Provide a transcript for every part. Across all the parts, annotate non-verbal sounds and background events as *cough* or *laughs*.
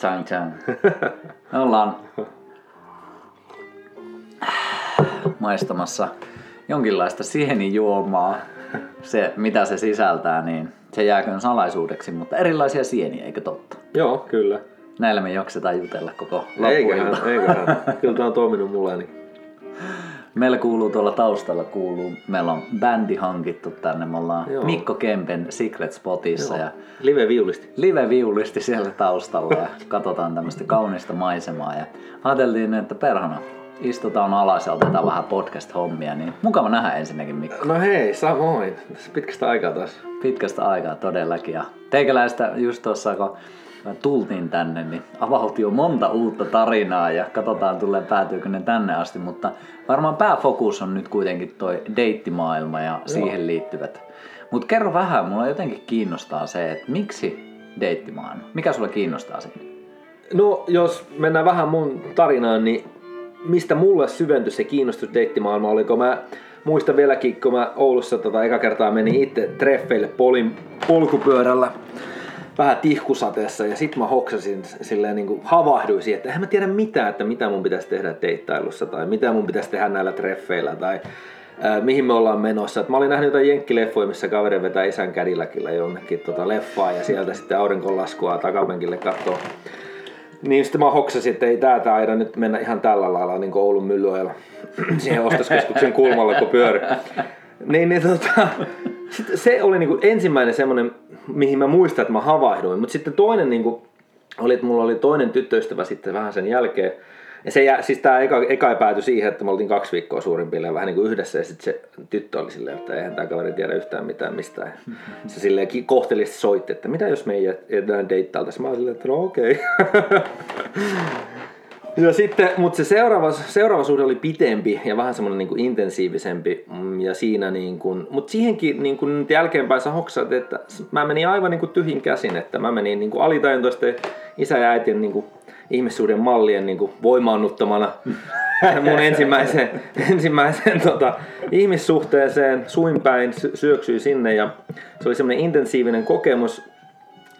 Chang chang. *laughs* Me ollaan maistamassa jonkinlaista sienijuomaa. Se, mitä se sisältää, niin se jääköön salaisuudeksi, mutta erilaisia sieniä, eikö totta? Joo, kyllä. Näillä me jaksetaan jutella koko Eiköhän, loppuilta. eiköhän. *laughs* Kyllä tää on toiminut mulle. Niin. Meillä kuuluu tuolla taustalla, kuuluu, meillä on bändi hankittu tänne, me ollaan Joo. Mikko Kempen Secret Spotissa ja Live viulisti. live-viulisti siellä taustalla ja katsotaan tämmöistä kaunista maisemaa. Ja ajateltiin, että perhana, istutaan alas ja otetaan vähän podcast-hommia, niin mukava nähdä ensinnäkin Mikko. No hei, samoin. Tässä pitkästä aikaa taas. Pitkästä aikaa todellakin. Ja teikäläistä just tuossa, kun mä tultiin tänne, niin avautui jo monta uutta tarinaa ja katsotaan tulee päätyykö ne tänne asti, mutta varmaan pääfokus on nyt kuitenkin toi deittimaailma ja siihen liittyvät. Mutta kerro vähän, mulla jotenkin kiinnostaa se, että miksi deittimaailma? Mikä sulle kiinnostaa siinä? No, jos mennään vähän mun tarinaan, niin mistä mulle syventyi se kiinnostus deittimaailma oli, kun mä muistan vieläkin, kun mä Oulussa tota, eka kertaa menin itse treffeille polin, polkupyörällä vähän tihkusateessa ja sit mä hoksasin silleen niin kuin havahduin siihen, että eihän mä tiedä mitään, että mitä mun pitäisi tehdä deittailussa tai mitä mun pitäisi tehdä näillä treffeillä tai ää, mihin me ollaan menossa. Et mä olin nähnyt jotain jenkkileffoja, missä kaveri vetää isän kädilläkillä jonnekin tota leffaa ja sieltä sitten aurinkonlaskua takapenkille katsoo. Niin sitten mä hoksasin, että ei tää taida nyt mennä ihan tällä lailla niin kuin Oulun myllyajalla *clears throat* siihen ostoskeskuksen kulmalla, kun pyöri. Niin, niin tota, sit se oli niin kuin ensimmäinen semmoinen, mihin mä muistan, että mä havahduin. Mutta sitten toinen niin kuin, oli, että mulla oli toinen tyttöystävä sitten vähän sen jälkeen. Ja se, jää- siis tää eka, eka ei pääty siihen, että me oltiin kaksi viikkoa suurin piirtein vähän niin kuin yhdessä ja sitten se tyttö oli silleen, että eihän tämä kaveri tiedä yhtään mitään mistään. Se silleen kohteliasti soitti, että mitä jos me ei jätetään deittailta. Mä olin silleen, että no okei. *laughs* Ja sitten, mutta se seuraava, seuraava suhde oli pitempi ja vähän semmoinen niin intensiivisempi. mm, Ja siinä niin kuin, mutta siihenkin niin kuin jälkeenpäin sä hoksat, että mä menin aivan niin kuin tyhjin käsin, että mä menin niin kuin alitajuntoisten isä ja äitien niin kuin ihmissuuden mallien niin kuin voimaannuttamana *laughs* mun ensimmäiseen, ensimmäiseen tota, ihmissuhteeseen suin päin sy- syöksyi sinne ja se oli semmoinen intensiivinen kokemus.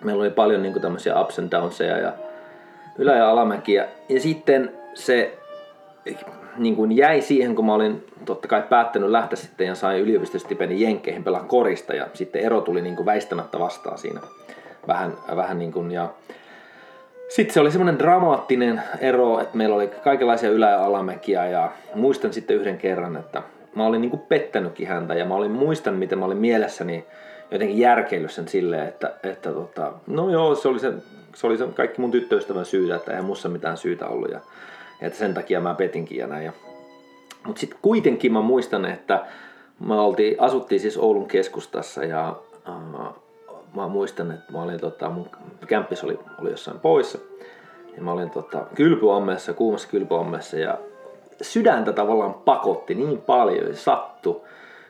Meillä oli paljon niin kuin tämmöisiä ups and downseja ja ylä- ja alamäkiä. Ja sitten se niin kuin jäi siihen, kun mä olin totta kai päättänyt lähteä sitten ja sain yliopistostipendin Jenkkeihin pelaa korista ja sitten ero tuli niin kuin väistämättä vastaan siinä vähän, vähän niin kuin ja sitten se oli semmoinen dramaattinen ero, että meillä oli kaikenlaisia ylä- ja alamäkiä ja muistan sitten yhden kerran, että mä olin niin kuin pettänytkin häntä ja mä olin muistan, miten mä olin mielessäni jotenkin järkeillyt sen silleen, että, että tota, no joo, se oli, se, se oli se kaikki mun tyttöystävän syytä, että eihän mussa mitään syytä ollut ja, ja että sen takia mä petinkin ja näin. Mutta sitten kuitenkin mä muistan, että me oltiin, asuttiin siis Oulun keskustassa ja äh, mä muistan, että mä olin, tota, mun kämppis oli, oli jossain poissa. Ja mä olin tota, kylpyammessa, kuumassa kylpyammessa ja sydäntä tavallaan pakotti niin paljon ja se sattui,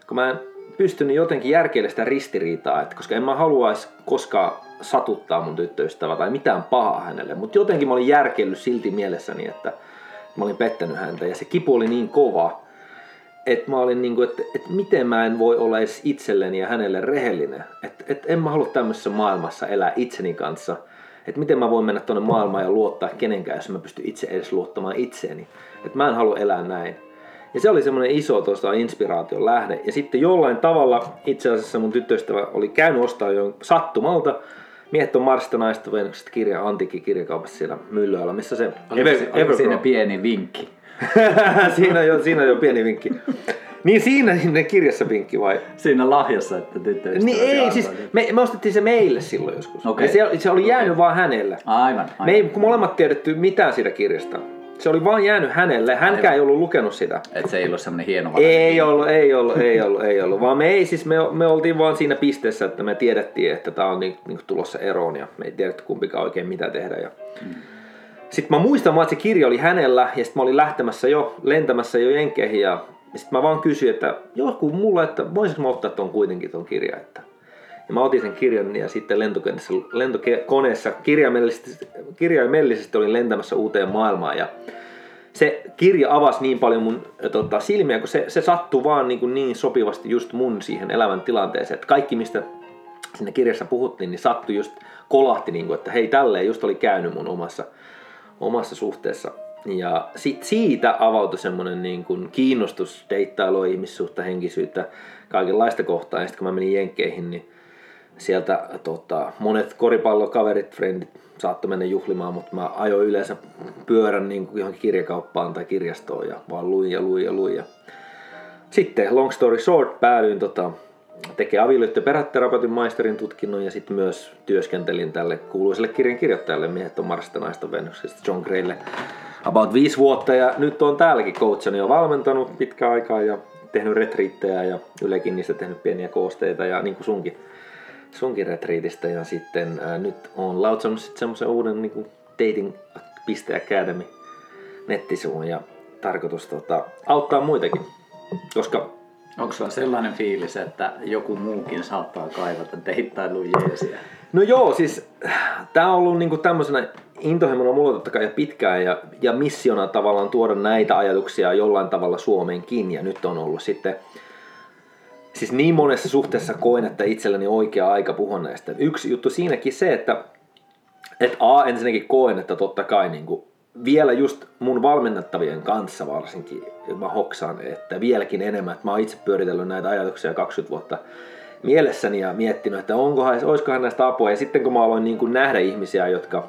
kun mä en pystynyt jotenkin järkeilemään sitä ristiriitaa, että koska en mä haluaisi koskaan satuttaa mun tyttöystävää tai mitään pahaa hänelle, mutta jotenkin mä olin järkeillyt silti mielessäni, että mä olin pettänyt häntä ja se kipu oli niin kova, että mä olin niin kuin, että, että miten mä en voi olla edes itselleni ja hänelle rehellinen. Että, että en mä halua tämmöisessä maailmassa elää itseni kanssa. Että miten mä voin mennä tuonne maailmaan ja luottaa kenenkään, jos mä pystyn itse edes luottamaan itseeni. Että mä en halua elää näin. Ja se oli semmoinen iso tuosta inspiraation lähde. Ja sitten jollain tavalla itse asiassa mun tyttöystävä oli käynyt ostaa jo sattumalta Miehet on Marsista naista Venukset kirja antiikki kirjakaupassa siellä Myllyöllä, missä se Ever- se- oliko siinä pieni vinkki? *laughs* siinä, on jo, siinä on jo pieni vinkki. Niin siinä ne kirjassa vinkki vai? Siinä lahjassa, että tyttöystäväsi Niin ei, siis me, me ostettiin se meille silloin joskus. Okei. Ja se, se oli jäänyt Okei. vaan hänelle. Aivan, aivan. Me ei kun molemmat tiedetty mitään siitä kirjasta. Se oli vaan jäänyt hänelle. Hänkään ei ollut lukenut sitä. Et se ei ollut semmonen hieno Ei ollut, ei ollut, ei ollut, ei ollut. Vaan me ei siis, me, me oltiin vaan siinä pisteessä, että me tiedettiin, että tämä on niin, niin tulossa eroon ja me ei tiedetty kumpikaan oikein mitä tehdä. Ja... Sitten mä muistan vaan, että se kirja oli hänellä ja sitten mä olin lähtemässä jo, lentämässä jo Jenkeihin ja sitten mä vaan kysyin, että joku mulla, että voisinko mä ottaa ton kuitenkin ton kirjan. Että... Ja mä otin sen kirjan ja sitten lentokoneessa, lentokoneessa kirjaimellisesti, kirjaimellisesti olin lentämässä uuteen maailmaan ja se kirja avasi niin paljon mun tota, silmiä, kun se, se sattui vaan niin, kuin niin sopivasti just mun siihen elämän tilanteeseen, että kaikki mistä siinä kirjassa puhuttiin, niin sattui just kolahti, niin kuin, että hei tälleen just oli käynyt mun omassa, omassa suhteessa. Ja sit siitä avautui semmoinen niin kuin kiinnostus deittailua, ihmissuhta, henkisyyttä, kaikenlaista kohtaa. Ja sitten kun mä menin Jenkkeihin, niin sieltä tota, monet koripallokaverit, friendit saattoi mennä juhlimaan, mutta mä ajoin yleensä pyörän niin kuin johonkin kirjakauppaan tai kirjastoon ja vaan luin ja luin ja luin. Ja sitten long story short päädyin tota, tekemään avioliitto- ja peräterapeutin maisterin tutkinnon ja sitten myös työskentelin tälle kuuluiselle kirjan kirjoittajalle Miehet on Marsista naista Venuksesta John Graylle about viisi vuotta ja nyt on täälläkin coachani jo valmentanut pitkä aikaa ja tehnyt retriittejä ja Ylekin niistä tehnyt pieniä koosteita ja niin kuin sunkin, sunkin retriitistä ja sitten ää, nyt on lautsannut sitten semmoisen uuden niin kuin dating.academy nettisivun ja tarkoitus tota, auttaa muitakin, koska Onko sulla sellainen fiilis, että joku muukin saattaa kaivata deittailun jeesiä? No joo, siis tämä on ollut niinku tämmöisenä intohimona mulla totta kai jo pitkään ja, ja missiona tavallaan tuoda näitä ajatuksia jollain tavalla Suomeenkin ja nyt on ollut sitten siis niin monessa suhteessa koen, että itselleni oikea aika puhua näistä. Yksi juttu siinäkin se, että et A, ensinnäkin koen, että totta kai niin kuin vielä just mun valmennettavien kanssa varsinkin mä hoksaan, että vieläkin enemmän, että mä oon itse pyöritellyt näitä ajatuksia 20 vuotta mielessäni ja miettinyt, että onkohan, olisikohan näistä apua. Ja sitten kun mä aloin niin kuin nähdä ihmisiä, jotka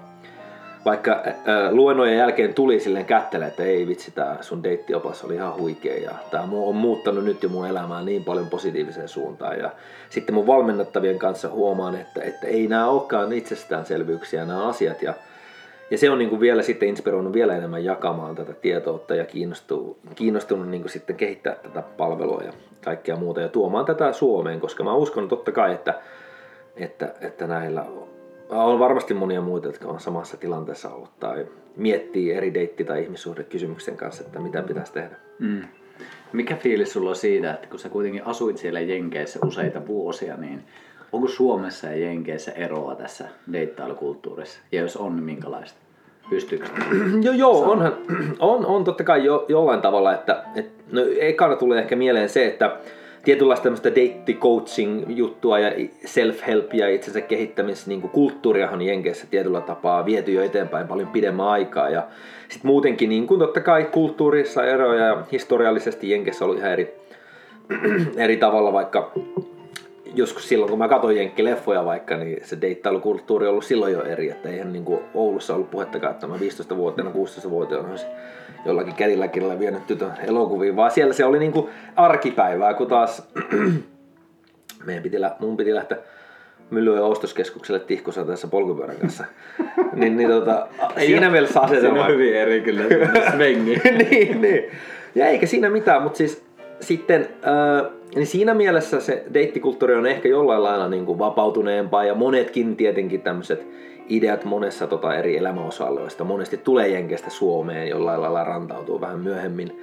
vaikka äh, luennojen jälkeen tuli silleen kättele, että ei vitsi, tää sun deittiopas oli ihan huikea ja tää mu- on muuttanut nyt jo mun elämää niin paljon positiiviseen suuntaan. Ja sitten mun valmennettavien kanssa huomaan, että, että ei nämä olekaan itsestäänselvyyksiä nämä asiat ja ja se on niin kuin vielä sitten inspiroinut vielä enemmän jakamaan tätä tietoutta ja kiinnostunut, kiinnostunut niin kuin sitten kehittää tätä palvelua ja kaikkea muuta ja tuomaan tätä Suomeen, koska mä uskon totta kai, että, että, että näillä on varmasti monia muita, jotka on samassa tilanteessa ollut tai miettii eri deitti- tai ihmissuhdekysymyksen kanssa, että mitä pitäisi tehdä. Mm. Mikä fiilis sulla on siitä, että kun sä kuitenkin asuit siellä Jenkeissä useita vuosia, niin onko Suomessa ja Jenkeissä eroa tässä deittailukulttuurissa? Ja jos on, niin minkälaista? Pystyykö? *clears throat* Joo, joo, onhan, *clears throat* on, on totta kai jo, jollain tavalla, että, et, no ekana tulee ehkä mieleen se, että tietynlaista tämmöistä date coaching juttua ja self-help ja itsensä kehittämis niin Jenkeissä tietyllä tapaa viety jo eteenpäin paljon pidemmän aikaa. Ja sitten muutenkin niin kuin totta kai kulttuurissa eroja ja historiallisesti Jenkeissä oli ihan eri, *clears throat* eri tavalla vaikka joskus silloin, kun mä katsoin jenkkileffoja vaikka, niin se deittailukulttuuri on ollut silloin jo eri, että eihän niin kuin Oulussa ollut puhettakaan, että mä 15-vuotiaana, 16-vuotiaana olisi jollakin kädilläkin vienyt tytön elokuviin, vaan siellä se oli niin kuin arkipäivää, kun taas *clears throat* meidän piti, lä- mun piti lähteä Myllyön ostoskeskukselle tihkosateessa polkupyörän kanssa. *laughs* niin, niin tota, siinä mielessä asetelma... hyvin eri kyllä *laughs* svengi. niin, niin. Ja eikä siinä mitään, mutta siis sitten äh, niin siinä mielessä se deittikulttuuri on ehkä jollain lailla niin kuin vapautuneempaa ja monetkin tietenkin tämmöiset ideat monessa tota eri elämäosa-alueista monesti tulee Jenkeistä Suomeen jollain lailla rantautuu vähän myöhemmin.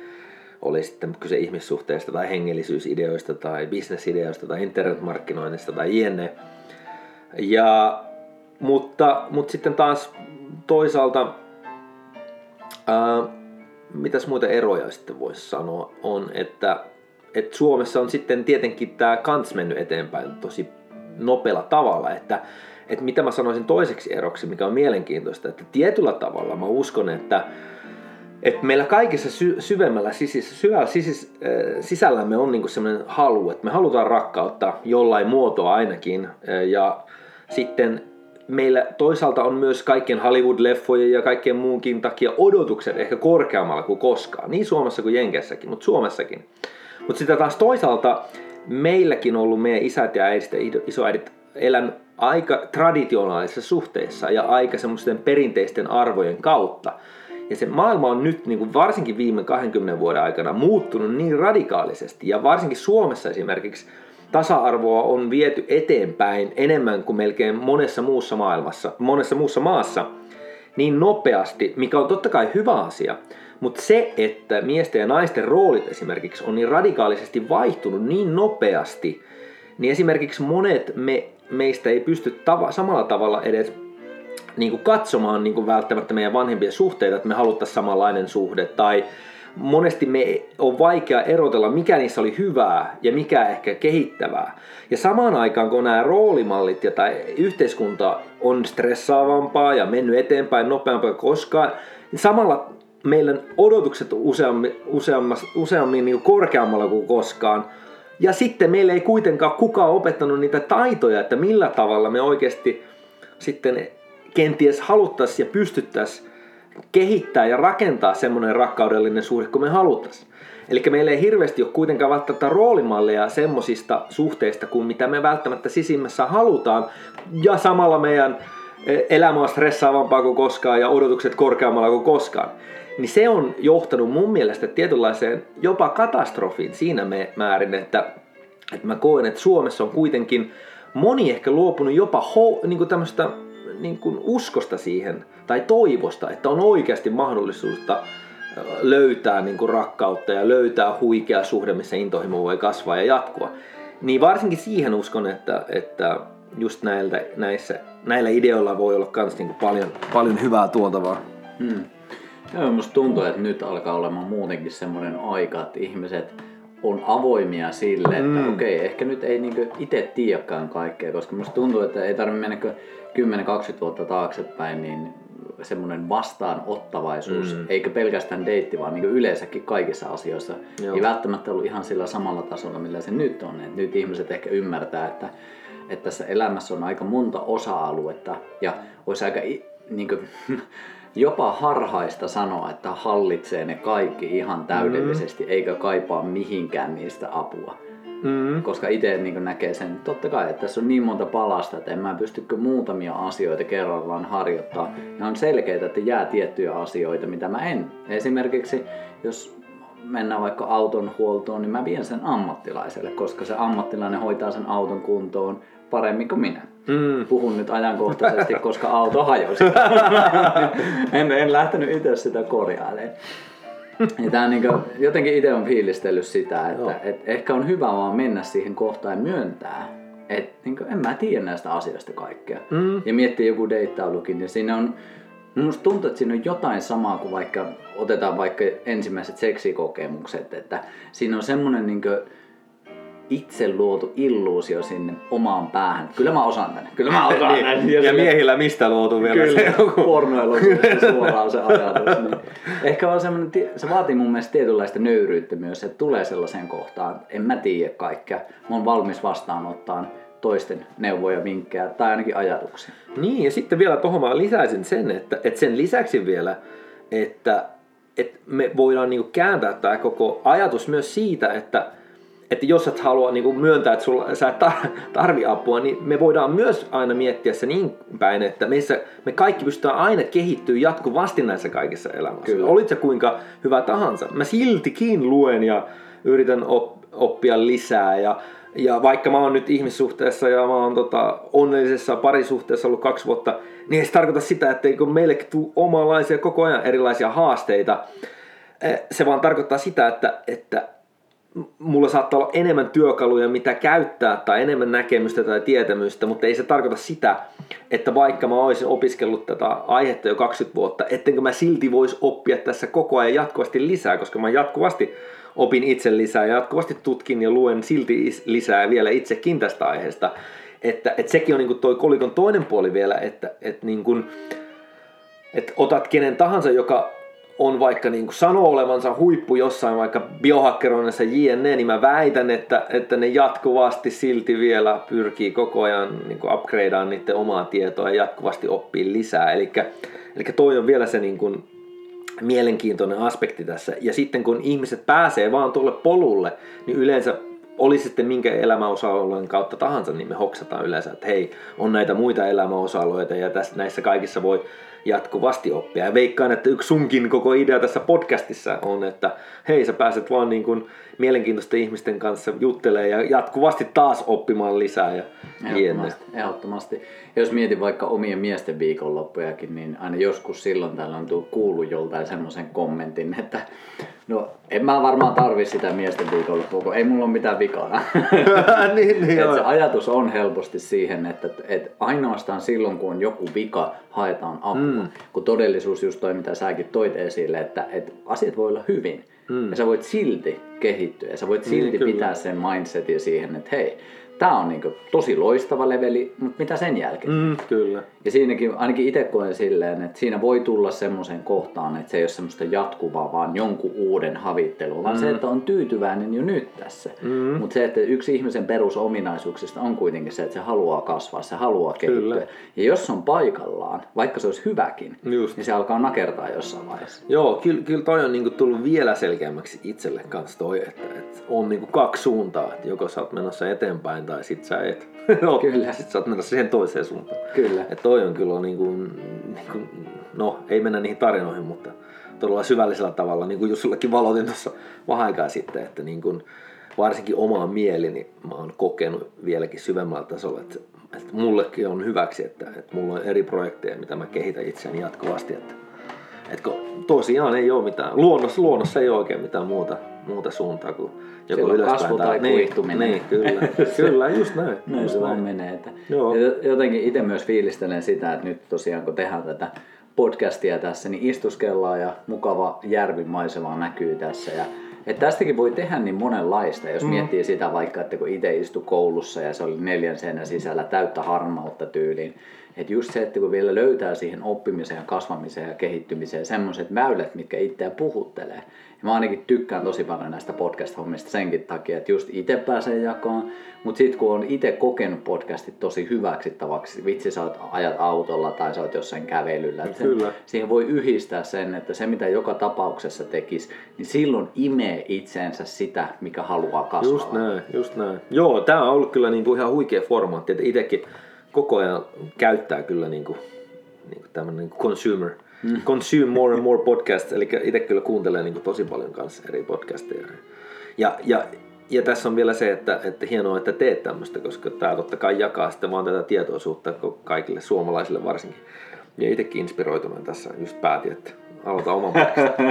Oli sitten kyse ihmissuhteista tai hengellisyysideoista tai bisnesideoista tai internetmarkkinoinnista tai jne. Ja, mutta, mutta sitten taas toisaalta ää, mitäs muita eroja sitten voisi sanoa, on, että, että Suomessa on sitten tietenkin tämä kans mennyt eteenpäin tosi nopealla tavalla, että, että mitä mä sanoisin toiseksi eroksi, mikä on mielenkiintoista, että tietyllä tavalla mä uskon, että, että meillä kaikessa sy- syvemmällä sisis, syvällä sisis, äh, sisällämme on niinku semmoinen halu, että me halutaan rakkautta jollain muotoa ainakin, äh, ja sitten meillä toisaalta on myös kaikkien Hollywood-leffojen ja kaikkien muunkin takia odotukset ehkä korkeammalla kuin koskaan, niin Suomessa kuin Jenkessäkin, mutta Suomessakin. Mutta sitten taas toisaalta meilläkin on ollut meidän isät ja äidit ja isoäidit elänyt aika traditionaalisissa suhteissa ja aika semmoisten perinteisten arvojen kautta. Ja se maailma on nyt niin kuin varsinkin viime 20 vuoden aikana muuttunut niin radikaalisesti ja varsinkin Suomessa esimerkiksi tasa-arvoa on viety eteenpäin enemmän kuin melkein monessa muussa maailmassa, monessa muussa maassa niin nopeasti, mikä on totta kai hyvä asia. Mutta se, että miesten ja naisten roolit esimerkiksi on niin radikaalisesti vaihtunut niin nopeasti, niin esimerkiksi monet me, meistä ei pysty tava, samalla tavalla edes niin kuin katsomaan niin kuin välttämättä meidän vanhempien suhteita, että me haluttaisiin samanlainen suhde tai monesti me on vaikea erotella, mikä niissä oli hyvää ja mikä ehkä kehittävää. Ja samaan aikaan, kun nämä roolimallit ja tai yhteiskunta on stressaavampaa ja mennyt eteenpäin nopeampaa koskaan, niin samalla meidän odotukset useammin, useammin, useammin niin korkeammalla kuin koskaan. Ja sitten meillä ei kuitenkaan kukaan opettanut niitä taitoja, että millä tavalla me oikeasti sitten kenties haluttaisiin ja pystyttäisiin kehittää ja rakentaa semmoinen rakkaudellinen suhde kuin me haluttaisiin. Eli meillä ei hirveästi ole kuitenkaan välttämättä roolimalleja semmoisista suhteista kuin mitä me välttämättä sisimmässä halutaan. Ja samalla meidän e, elämä on stressaavampaa kuin koskaan ja odotukset korkeammalla kuin koskaan. Niin se on johtanut mun mielestä tietynlaiseen jopa katastrofiin siinä määrin, että, että mä koen, että Suomessa on kuitenkin moni ehkä luopunut jopa ho, niin kuin tämmöistä niin kuin uskosta siihen tai toivosta, että on oikeasti mahdollisuutta löytää niin kuin rakkautta ja löytää huikea suhde, missä intohimo voi kasvaa ja jatkua. Niin varsinkin siihen uskon, että, että just näiltä, näissä, näillä ideoilla voi olla myös niin paljon, paljon hyvää tuotavaa. Hmm. Joo, musta tuntuu, että nyt alkaa olemaan muutenkin semmoinen aika, että ihmiset on avoimia sille, että mm. okei, ehkä nyt ei niinku itse tiedäkään kaikkea, koska musta tuntuu, että ei tarvitse mennä 10-20 vuotta taaksepäin, niin semmoinen vastaanottavaisuus, mm. eikä pelkästään deitti, vaan niin yleensäkin kaikissa asioissa, Joo. ei välttämättä ollut ihan sillä samalla tasolla, millä se nyt on. Et nyt ihmiset ehkä ymmärtää, että, että tässä elämässä on aika monta osa-aluetta ja olisi aika niin kuin, *laughs* jopa harhaista sanoa, että hallitsee ne kaikki ihan täydellisesti, mm. eikä kaipaa mihinkään niistä apua. Mm. Koska itse niin näkee sen, totta kai, että tässä on niin monta palasta, että en mä pystykö muutamia asioita kerrallaan harjoittaa. Ne on selkeitä, että jää tiettyjä asioita, mitä mä en. Esimerkiksi, jos mennään vaikka auton huoltoon, niin mä vien sen ammattilaiselle, koska se ammattilainen hoitaa sen auton kuntoon paremmin kuin minä. Mm. Puhun nyt ajankohtaisesti, *laughs* koska auto hajosi. *laughs* en, en lähtenyt itse sitä korjailemaan. Ja tää niin kuin, jotenkin itse on fiilistellyt sitä, että et ehkä on hyvä vaan mennä siihen kohtaan ja myöntää, että niin kuin, en mä tiedä näistä asioista kaikkea. Mm. Ja miettiä joku deittailukin, niin siinä on, Minusta tuntuu, että siinä on jotain samaa kuin vaikka, otetaan vaikka ensimmäiset seksikokemukset, että siinä on semmoinen niin kuin, itse luotu illuusio sinne omaan päähän. Kyllä mä osaan tänne. Kyllä mä *laughs* osaan niin. tänne. Ja, ja miehillä mistä luotu vielä Kyllä, se joku? pornoilu *laughs* suoraan se ajatus. Niin. Ehkä on semmoinen, se vaatii mun mielestä tietynlaista nöyryyttä myös, että tulee sellaiseen kohtaan, en mä tiedä kaikkea. Mä oon valmis vastaanottaan toisten neuvoja, vinkkejä tai ainakin ajatuksia. Niin, ja sitten vielä tuohon mä lisäisin sen, että, että sen lisäksi vielä, että, että me voidaan niinku kääntää tämä koko ajatus myös siitä, että että jos et halua niin kuin myöntää, että sulla, sä et tarvi apua, niin me voidaan myös aina miettiä se niin päin, että meissä, me kaikki pystytään aina kehittyä jatkuvasti näissä kaikissa elämässä. Kyllä. Olit se kuinka hyvä tahansa. Mä siltikin luen ja yritän op, oppia lisää ja ja vaikka mä oon nyt ihmissuhteessa ja mä oon tota, onnellisessa parisuhteessa ollut kaksi vuotta, niin ei se tarkoita sitä, että meille tule omanlaisia koko ajan erilaisia haasteita. Eh, se vaan tarkoittaa sitä, että, että mulla saattaa olla enemmän työkaluja, mitä käyttää, tai enemmän näkemystä tai tietämystä, mutta ei se tarkoita sitä, että vaikka mä olisin opiskellut tätä aihetta jo 20 vuotta, ettenkö mä silti voisi oppia tässä koko ajan jatkuvasti lisää, koska mä jatkuvasti opin itse lisää ja jatkuvasti tutkin ja luen silti lisää vielä itsekin tästä aiheesta. Että, että sekin on niin toi kolikon toinen puoli vielä, että, että, niin kuin, että otat kenen tahansa, joka on vaikka niin kuin sanoo olevansa huippu jossain vaikka biohakkeroinnissa JNE, niin mä väitän, että, että ne jatkuvasti silti vielä pyrkii koko ajan niin kuin upgradeaan niiden omaa tietoa ja jatkuvasti oppii lisää. Eli, eli toi on vielä se niin kuin mielenkiintoinen aspekti tässä. Ja sitten kun ihmiset pääsee vaan tuolle polulle, niin yleensä oli sitten minkä elämäosa-alueen kautta tahansa, niin me hoksataan yleensä, että hei, on näitä muita elämäosa-alueita ja tässä, näissä kaikissa voi jatkuvasti oppia. Ja veikkaan, että yksi sunkin koko idea tässä podcastissa on, että hei, sä pääset vaan niin kuin mielenkiintoisten ihmisten kanssa juttelee ja jatkuvasti taas oppimaan lisää. Ja ehdottomasti, ehdottomasti. Jos mietin vaikka omien miesten viikonloppujakin, niin aina joskus silloin tällöin on kuullut joltain semmoisen kommentin, että no en mä varmaan tarvi sitä miesten viikonloppua, kun ei mulla ole mitään vikana. *laughs* *laughs* niin, niin se ajatus on helposti siihen, että, että ainoastaan silloin kun on joku vika, haetaan apua. Mm. Kun todellisuus just toi, mitä säkin toit esille, että, että asiat voi olla hyvin. Mm. Ja sä voit silti kehittyä ja sä voit niin, silti mm, pitää sen mindsetin siihen, että hei, tämä on niinku tosi loistava leveli, mutta mitä sen jälkeen? Mm, kyllä. Ja siinäkin ainakin itse koen silleen, että siinä voi tulla semmoiseen kohtaan, että se ei ole semmoista jatkuvaa, vaan jonkun uuden havittelu, vaan mm. se, että on tyytyväinen jo nyt tässä. Mm. Mutta se, että yksi ihmisen perusominaisuuksista on kuitenkin se, että se haluaa kasvaa, se haluaa kehittyä. Kyllä. Ja jos se on paikallaan, vaikka se olisi hyväkin, Just. niin se alkaa nakertaa jossain vaiheessa. Joo, kyllä, kyllä toi on niinku tullut vielä selkeämmäksi itselle kanssa toi, että, että on niinku kaksi suuntaa, että joko sä oot menossa eteenpäin tai sit sä et. *laughs* no, kyllä. Sit sä oot menossa siihen toiseen suuntaan. Kyllä. Et toi on kyllä niin kuin, niin kuin, no ei mennä niihin tarinoihin, mutta todella syvällisellä tavalla, niin kuin Jussullakin valotin tuossa vähän aikaa sitten, että niin kuin, varsinkin omaa mielini mä oon kokenut vieläkin syvemmällä tasolla, että, että mullekin on hyväksi, että, että mulla on eri projekteja, mitä mä kehitän itseäni jatkuvasti, että, että tosiaan ei ole mitään, luonnossa, luonnossa ei ole oikein mitään muuta, muuta suuntaa kuin joko Silloin ylöspäin kasvu tai niin, kuihtuminen. Niin, kyllä, *laughs* kyllä, just näin. näin just se vaan menee. Että Joo. Jotenkin itse myös fiilistelen sitä, että nyt tosiaan kun tehdään tätä podcastia tässä, niin istuskellaan ja mukava järvimaisema näkyy tässä. Ja että tästäkin voi tehdä niin monenlaista, jos mm. miettii sitä vaikka, että kun itse istui koulussa ja se oli neljän seinän sisällä täyttä harmautta tyyliin, että just se, että kun vielä löytää siihen oppimiseen ja kasvamiseen ja kehittymiseen semmoiset väylät, mitkä itseä puhuttelee. Ja mä ainakin tykkään tosi paljon näistä podcast-hommista senkin takia, että just itse pääsee jakoon, mutta sitten kun on itse kokenut podcastit tosi hyväksi tavaksi, vitsi sä oot ajat autolla tai sä oot jossain kävelyllä, että Kyllä. siihen voi yhdistää sen, että se mitä joka tapauksessa tekisi, niin silloin imee itseensä sitä, mikä haluaa kasvaa. Just näin, just näin. Joo, tämä on ollut kyllä niinku ihan huikea formaatti, että itsekin koko ajan käyttää kyllä niin kuin, niin kuin tämmöinen niin kuin consumer, mm. consume more and more podcasts, eli itse kyllä kuuntelee niin tosi paljon kanssa eri podcasteja. Ja, ja, ja tässä on vielä se, että, että hienoa, että teet tämmöistä, koska tämä totta kai jakaa sitten vaan tätä tietoisuutta kaikille suomalaisille varsinkin. Ja itsekin inspiroitunut tässä just päätin, että aloita oman podcastin.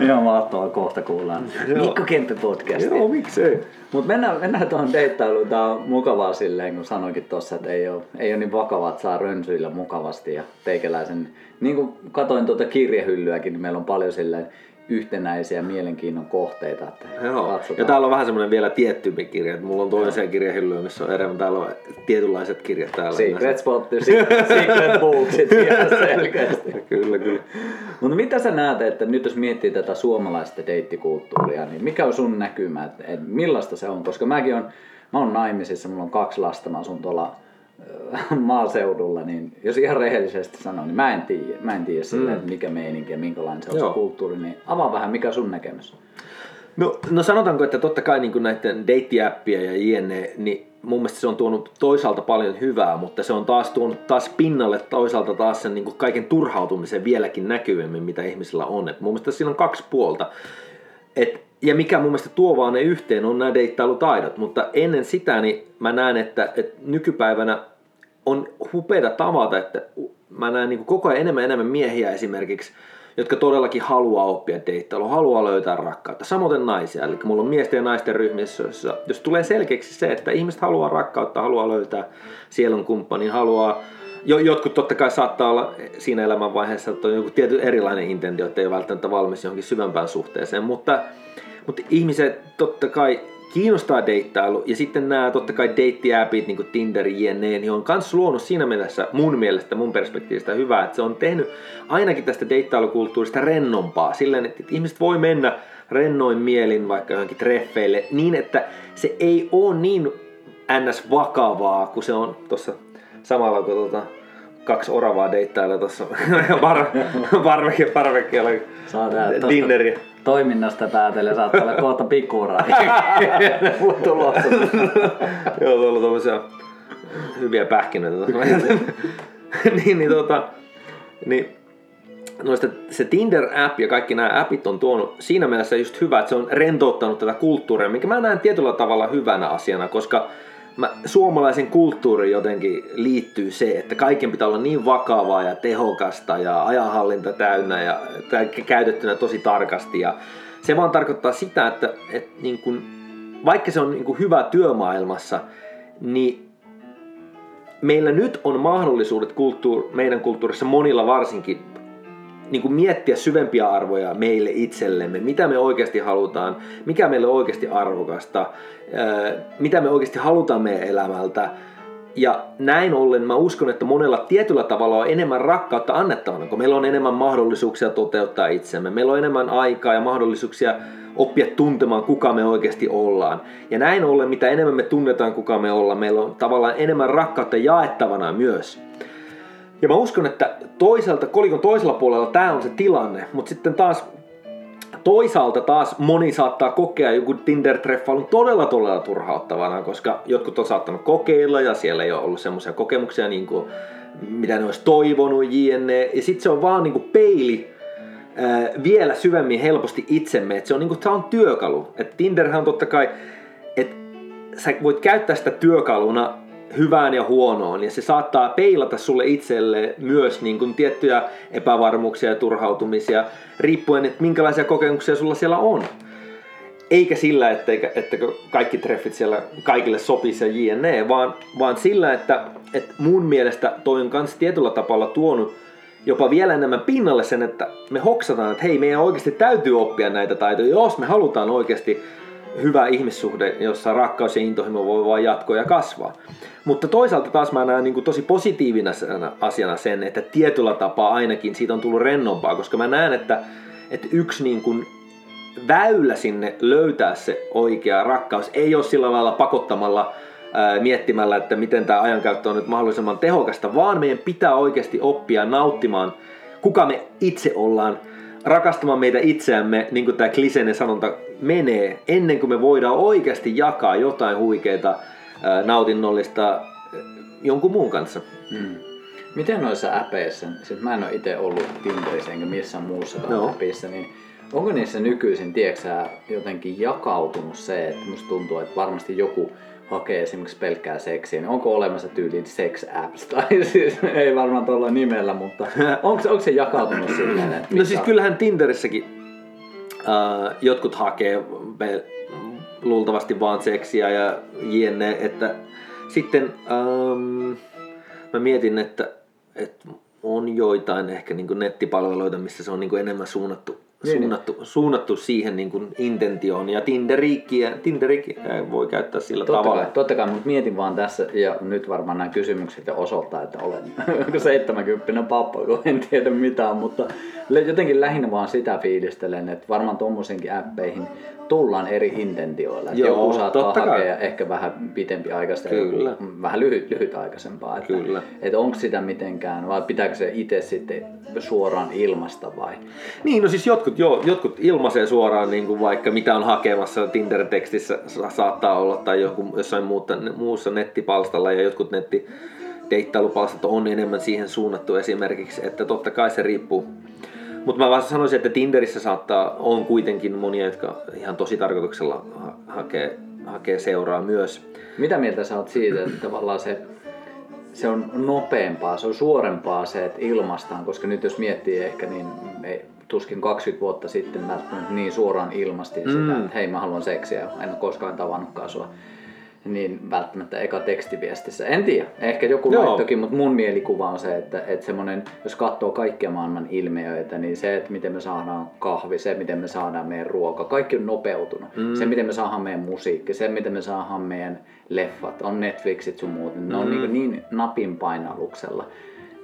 *laughs* Ihan mahtavaa, kohta kuullaan. Mikko Kemppi podcast. Joo, miksei. Mutta mennään, mennään tuohon deittailuun. Tämä on mukavaa silleen, kun sanoinkin tuossa, että ei ole, ei ole niin vakavaa, että saa rönsyillä mukavasti. Ja teikäläisen, niin kuin katoin tuota kirjehyllyäkin, niin meillä on paljon silleen yhtenäisiä mielenkiinnon kohteita. Että Joo. Ja täällä on vähän semmoinen vielä tiettympi kirja. Että mulla on toisia kirjahyllyjä, missä on enemmän. Täällä on tietynlaiset kirjat täällä. Secret Spot, Secret Booksit ihan *laughs* selkeästi. kyllä, kyllä. Mutta mitä sä näet, että nyt jos miettii tätä suomalaista deittikulttuuria, niin mikä on sun näkymä, että, että millaista se on? Koska mäkin on, mä oon naimisissa, mulla on kaksi lasta, mä asun tuolla *laughs* maaseudulla, niin jos ihan rehellisesti sanon, niin mä en tiedä, mä en tiedä sillä, mm. että mikä meininki ja minkälainen se on se kulttuuri, niin avaa vähän, mikä sun näkemys? No, no sanotaanko, että totta kai niin näiden deittiäppien ja jne, niin mun mielestä se on tuonut toisaalta paljon hyvää, mutta se on taas tuonut taas pinnalle toisaalta taas sen niin kuin kaiken turhautumisen vieläkin näkyvemmin, mitä ihmisillä on. Et mun mielestä siinä on kaksi puolta. Et, ja mikä mun mielestä tuo vaan ne yhteen on nämä deittailutaidot, mutta ennen sitä niin mä näen, että, että nykypäivänä on hupeita tavata, että mä näen niin koko ajan enemmän enemmän miehiä esimerkiksi, jotka todellakin haluaa oppia deittailua, haluaa löytää rakkautta. Samoin naisia, eli mulla on miesten ja naisten ryhmissä, jossa, jos tulee selkeäksi se, että ihmiset haluaa rakkautta, haluaa löytää sielun kumppanin, haluaa jo, jotkut totta kai saattaa olla siinä elämänvaiheessa, että on joku tietty erilainen intentio, että ei ole välttämättä valmis johonkin syvempään suhteeseen, mutta, mutta ihmiset totta kai kiinnostaa deittailu ja sitten nämä totta kai deittiäpit niin kuin Tinder, JNE, niin on myös luonut siinä mielessä mun mielestä, mun perspektiivistä hyvää, että se on tehnyt ainakin tästä deittailukulttuurista rennompaa silleen, että ihmiset voi mennä rennoin mielin vaikka johonkin treffeille niin, että se ei ole niin ns. vakavaa, kun se on tuossa samalla kun tuota, kaksi oravaa deittailla tuossa *laughs* bar, barveke, barvekkeella dinneriä. Toiminnasta päätellen saattaa olla kohta pikkuuraa. *laughs* tulossa. Joo, tuolla tuollaisia hyviä pähkinöitä. *laughs* niin, niin, tota, niin noista se Tinder-app ja kaikki nämä appit on tuonut siinä mielessä just hyvä, että se on rentouttanut tätä kulttuuria, mikä mä näen tietyllä tavalla hyvänä asiana, koska mä, suomalaisen kulttuuriin jotenkin liittyy se, että kaiken pitää olla niin vakavaa ja tehokasta ja ajanhallinta täynnä ja käytettynä tosi tarkasti. Ja se vaan tarkoittaa sitä, että, että niin kun, vaikka se on niin kun hyvä työmaailmassa, niin meillä nyt on mahdollisuudet kulttuur, meidän kulttuurissa monilla varsinkin niin kuin miettiä syvempiä arvoja meille itsellemme, mitä me oikeasti halutaan, mikä meille on oikeasti arvokasta, mitä me oikeasti halutaan meidän elämältä. Ja näin ollen mä uskon, että monella tietyllä tavalla on enemmän rakkautta annettavana, kun meillä on enemmän mahdollisuuksia toteuttaa itsemme. Meillä on enemmän aikaa ja mahdollisuuksia oppia tuntemaan, kuka me oikeasti ollaan. Ja näin ollen, mitä enemmän me tunnetaan, kuka me ollaan, meillä on tavallaan enemmän rakkautta jaettavana myös. Ja mä uskon, että toisaalta, kolikon toisella puolella tämä on se tilanne, mutta sitten taas toisaalta taas moni saattaa kokea joku Tinder-treffailun todella todella turhauttavana, koska jotkut on saattanut kokeilla ja siellä ei ole ollut semmoisia kokemuksia niin kuin, mitä ne olisi toivonut, jne. Ja sitten se on vaan niin kuin peili ää, vielä syvemmin helposti itsemme, että se on, niin kuin, tämä on työkalu. Et Tinderhän on totta kai, että sä voit käyttää sitä työkaluna hyvään ja huonoon ja se saattaa peilata sulle itselle myös niin kuin tiettyjä epävarmuuksia ja turhautumisia riippuen, että minkälaisia kokemuksia sulla siellä on. Eikä sillä, että, että kaikki treffit siellä kaikille sopisi ja jne, vaan, vaan sillä, että, että mun mielestä toi on kans tietyllä tapalla tuonut jopa vielä enemmän pinnalle sen, että me hoksataan, että hei, meidän oikeasti täytyy oppia näitä taitoja, jos me halutaan oikeasti hyvä ihmissuhde, jossa rakkaus ja intohimo voi vaan jatkoa ja kasvaa. Mutta toisaalta taas mä näen niin kuin tosi positiivina asiana sen, että tietyllä tapaa ainakin siitä on tullut rennompaa, koska mä näen, että, että yksi niin kuin väylä sinne löytää se oikea rakkaus ei ole sillä lailla pakottamalla miettimällä, että miten tämä ajankäyttö on nyt mahdollisimman tehokasta, vaan meidän pitää oikeasti oppia nauttimaan, kuka me itse ollaan, rakastamaan meitä itseämme, niin kuin tämä kliseinen sanonta menee, ennen kuin me voidaan oikeasti jakaa jotain huikeita nautinnollista jonkun muun kanssa. Hmm. Miten noissa äpeissä, siis mä en ole itse ollut Tinderissä enkä missään muussa no. appissa, niin onko niissä nykyisin, tiedätkö jotenkin jakautunut se, että musta tuntuu, että varmasti joku hakee esimerkiksi pelkkää seksiä, niin onko olemassa tyyliin sex apps, *laughs* tai siis ei varmaan tuolla nimellä, mutta *laughs* onko, onko se jakautunut silleen? Että no siis kyllähän Tinderissäkin uh, jotkut hakee luultavasti vaan seksiä ja jne, että sitten ähm, mä mietin, että, että on joitain ehkä niin nettipalveluita, missä se on niin enemmän suunnattu niin, suunnattu, niin. suunnattu siihen niin kuin intentioon ja Tinderikia, Tinderikia voi käyttää sillä totta tavalla. Kai, totta kai, mutta mietin vaan tässä ja nyt varmaan nämä kysymykset ja osoittaa, että olen *laughs* 70 pappa, kun en tiedä mitään, mutta jotenkin lähinnä vaan sitä fiilistelen, että varmaan tuommoisenkin appeihin tullaan eri intentioilla. Joo, joku saattaa hakea kai. ehkä vähän pitempi aikaista Kyllä. Joku, vähän lyhyt, lyhytaikaisempaa. Että, Kyllä. että onko sitä mitenkään, vai pitääkö se itse sitten suoraan ilmasta vai? Niin, no siis jotkut, jo, jotkut ilmaisee suoraan niin kuin vaikka mitä on hakemassa Tinder-tekstissä saattaa olla tai joku, jossain muuta, muussa nettipalstalla ja jotkut netti deittailupalstat on enemmän siihen suunnattu esimerkiksi, että totta kai se riippuu mutta mä vasta sanoisin, että Tinderissä saattaa, on kuitenkin monia, jotka ihan tosi tarkoituksella ha- hakee, hakee seuraa myös. Mitä mieltä sä oot siitä, että tavallaan se, se on nopeampaa, se on suorempaa se, että ilmastaan, koska nyt jos miettii ehkä, niin tuskin 20 vuotta sitten mä niin suoraan ilmastin mm. sitä, että hei mä haluan seksiä, en ole koskaan tavannutkaan sua niin välttämättä eka tekstiviestissä. En tiedä, ehkä joku Joo. laittokin, mutta mun mielikuva on se, että, että semmonen, jos katsoo kaikkia maailman ilmiöitä, niin se, että miten me saadaan kahvi, se, miten me saadaan meidän ruoka, kaikki on nopeutunut. Mm. Se, miten me saadaan meidän musiikki, se, miten me saadaan meidän leffat, on Netflixit sun muut, ne on niin, niin napin painalluksella.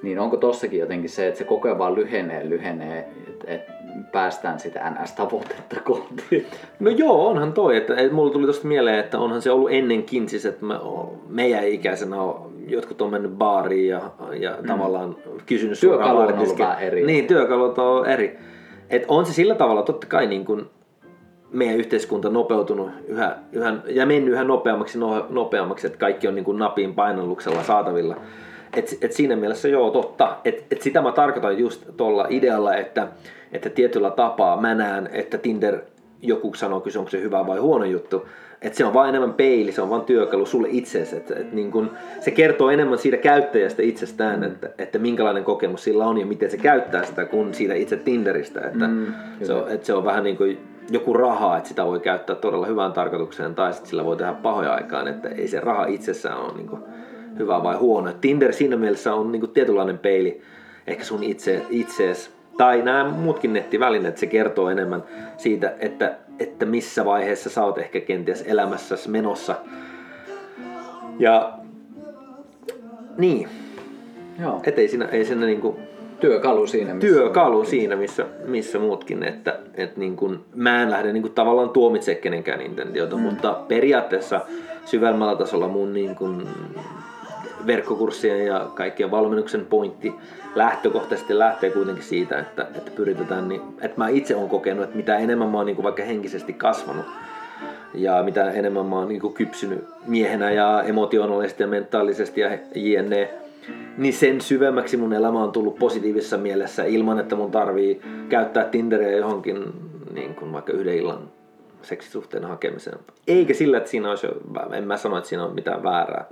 Niin onko tossakin jotenkin se, että se koko ajan vaan lyhenee, lyhenee, että et päästään sitä NS-tavoitetta kohti? No joo, onhan toi. Että, että mulla tuli tosta mieleen, että onhan se ollut ennenkin siis, että me, meidän ikäisenä on, jotkut on mennyt baariin ja, ja mm. tavallaan kysynyt Työkalu on ollut vähän eri. Niin, työkalut on eri. Et on se sillä tavalla totta kai niin kuin meidän yhteiskunta nopeutunut yhä, yhä, ja mennyt yhä nopeammaksi, no, nopeammaksi, että kaikki on niin kuin napin painalluksella saatavilla. Et, et siinä mielessä joo, totta. Et, et sitä mä tarkoitan just tuolla idealla, että, että tietyllä tapaa mä näen, että Tinder, joku sanoo, kysy, onko se hyvä vai huono juttu, että se on vain enemmän peili, se on vain työkalu sulle itseesi. Et, et niin kun, se kertoo enemmän siitä käyttäjästä itsestään, mm. että, että minkälainen kokemus sillä on ja miten se käyttää sitä, kuin siitä itse Tinderistä. Että Mm, se, on, että se on vähän niin kuin joku raha, että sitä voi käyttää todella hyvään tarkoitukseen tai sitten sillä voi tehdä pahoja aikaan, että ei se raha itsessään ole niin kuin hyvä vai huono. Et Tinder siinä mielessä on niin kuin tietynlainen peili ehkä sun itse, itsees tai nämä muutkin nettivälineet, se kertoo enemmän siitä, että, että missä vaiheessa sä oot ehkä kenties elämässäsi menossa. Ja niin, Joo, et ei siinä, ei siinä niinku työkalu siinä. missä- työkalu siinä, missä, missä muutkin, että, että niin kun, mä en lähde niin kun, tavallaan tuomitse kenenkään intentiota, mm. mutta periaatteessa syvemmällä tasolla mun niin kun, verkkokurssien ja kaikkien valmennuksen pointti lähtökohtaisesti lähtee kuitenkin siitä, että, että pyritetään, niin, että mä itse olen kokenut, että mitä enemmän mä oon niin vaikka henkisesti kasvanut ja mitä enemmän mä oon niin kypsynyt miehenä ja emotionaalisesti ja mentaalisesti ja jne, niin sen syvemmäksi mun elämä on tullut positiivisessa mielessä ilman, että mun tarvii käyttää Tinderia johonkin niin kuin vaikka yhden illan seksisuhteen hakemiseen. Eikä sillä, että siinä olisi, en mä sano, että siinä on mitään väärää.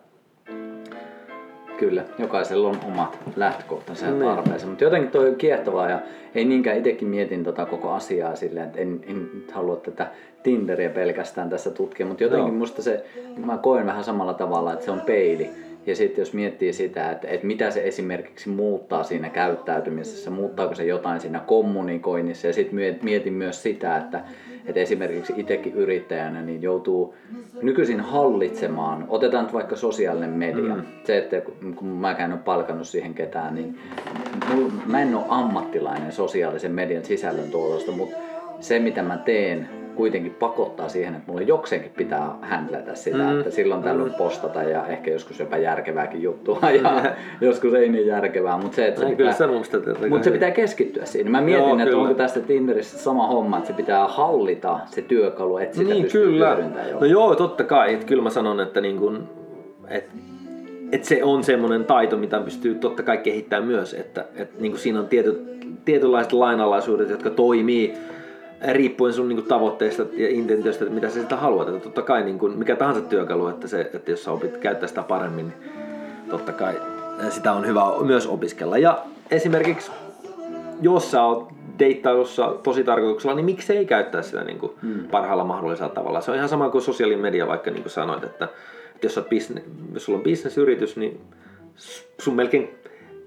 Kyllä, jokaisella on omat lähtökohtansa ja Niin. tarpeensa, mutta jotenkin toi on kiehtovaa ja ei niinkään itsekin mietin tota koko asiaa silleen, että en, en nyt halua tätä Tinderiä pelkästään tässä tutkia, mutta jotenkin Joo. musta se, mä koen vähän samalla tavalla, että se on peili. Ja sitten jos miettii sitä, että, että mitä se esimerkiksi muuttaa siinä käyttäytymisessä, muuttaako se jotain siinä kommunikoinnissa? Ja sitten mietin myös sitä, että, että esimerkiksi itsekin yrittäjänä niin joutuu nykyisin hallitsemaan, otetaan nyt vaikka sosiaalinen media, mm. se, että kun- mäkään en ole palkannut siihen ketään, niin mä en ole ammattilainen sosiaalisen median sisällön tuotosta, mutta se mitä mä teen kuitenkin pakottaa siihen, että mulle jokseenkin pitää händlätä sitä, Mm. mm. että silloin tällöin postata ja ehkä joskus jopa järkevääkin juttua ja *laughs* joskus ei niin järkevää, mutta se, että se pitää, että mutta se pitää keskittyä siinä. Mä mietin, Joo, että kyllä. onko tästä Tinderissä sama homma, että se pitää hallita se työkalu, että sitä niin, pystyy kyllä. No joo, totta kai. Että kyllä mä sanon, että niin kun, et, et se on semmoinen taito, mitä pystyy totta kai kehittämään myös. Että et niin siinä on tietyt, tietynlaiset lainalaisuudet, jotka toimii riippuen sun niin tavoitteista ja intentioista, että mitä sä sitä haluat. Että totta kai niin kun, mikä tahansa työkalu, että, se, että jos sä opit käyttää sitä paremmin, niin totta kai sitä on hyvä myös opiskella. Ja esimerkiksi jos sä oot deittailussa tosi tarkoituksella, niin miksi ei käyttää sitä niin kuin hmm. parhaalla mahdollisella tavalla. Se on ihan sama kuin sosiaalinen media, vaikka niin kuin sanoit, että, että jos, bisne, jos sulla on bisnesyritys, niin sun melkein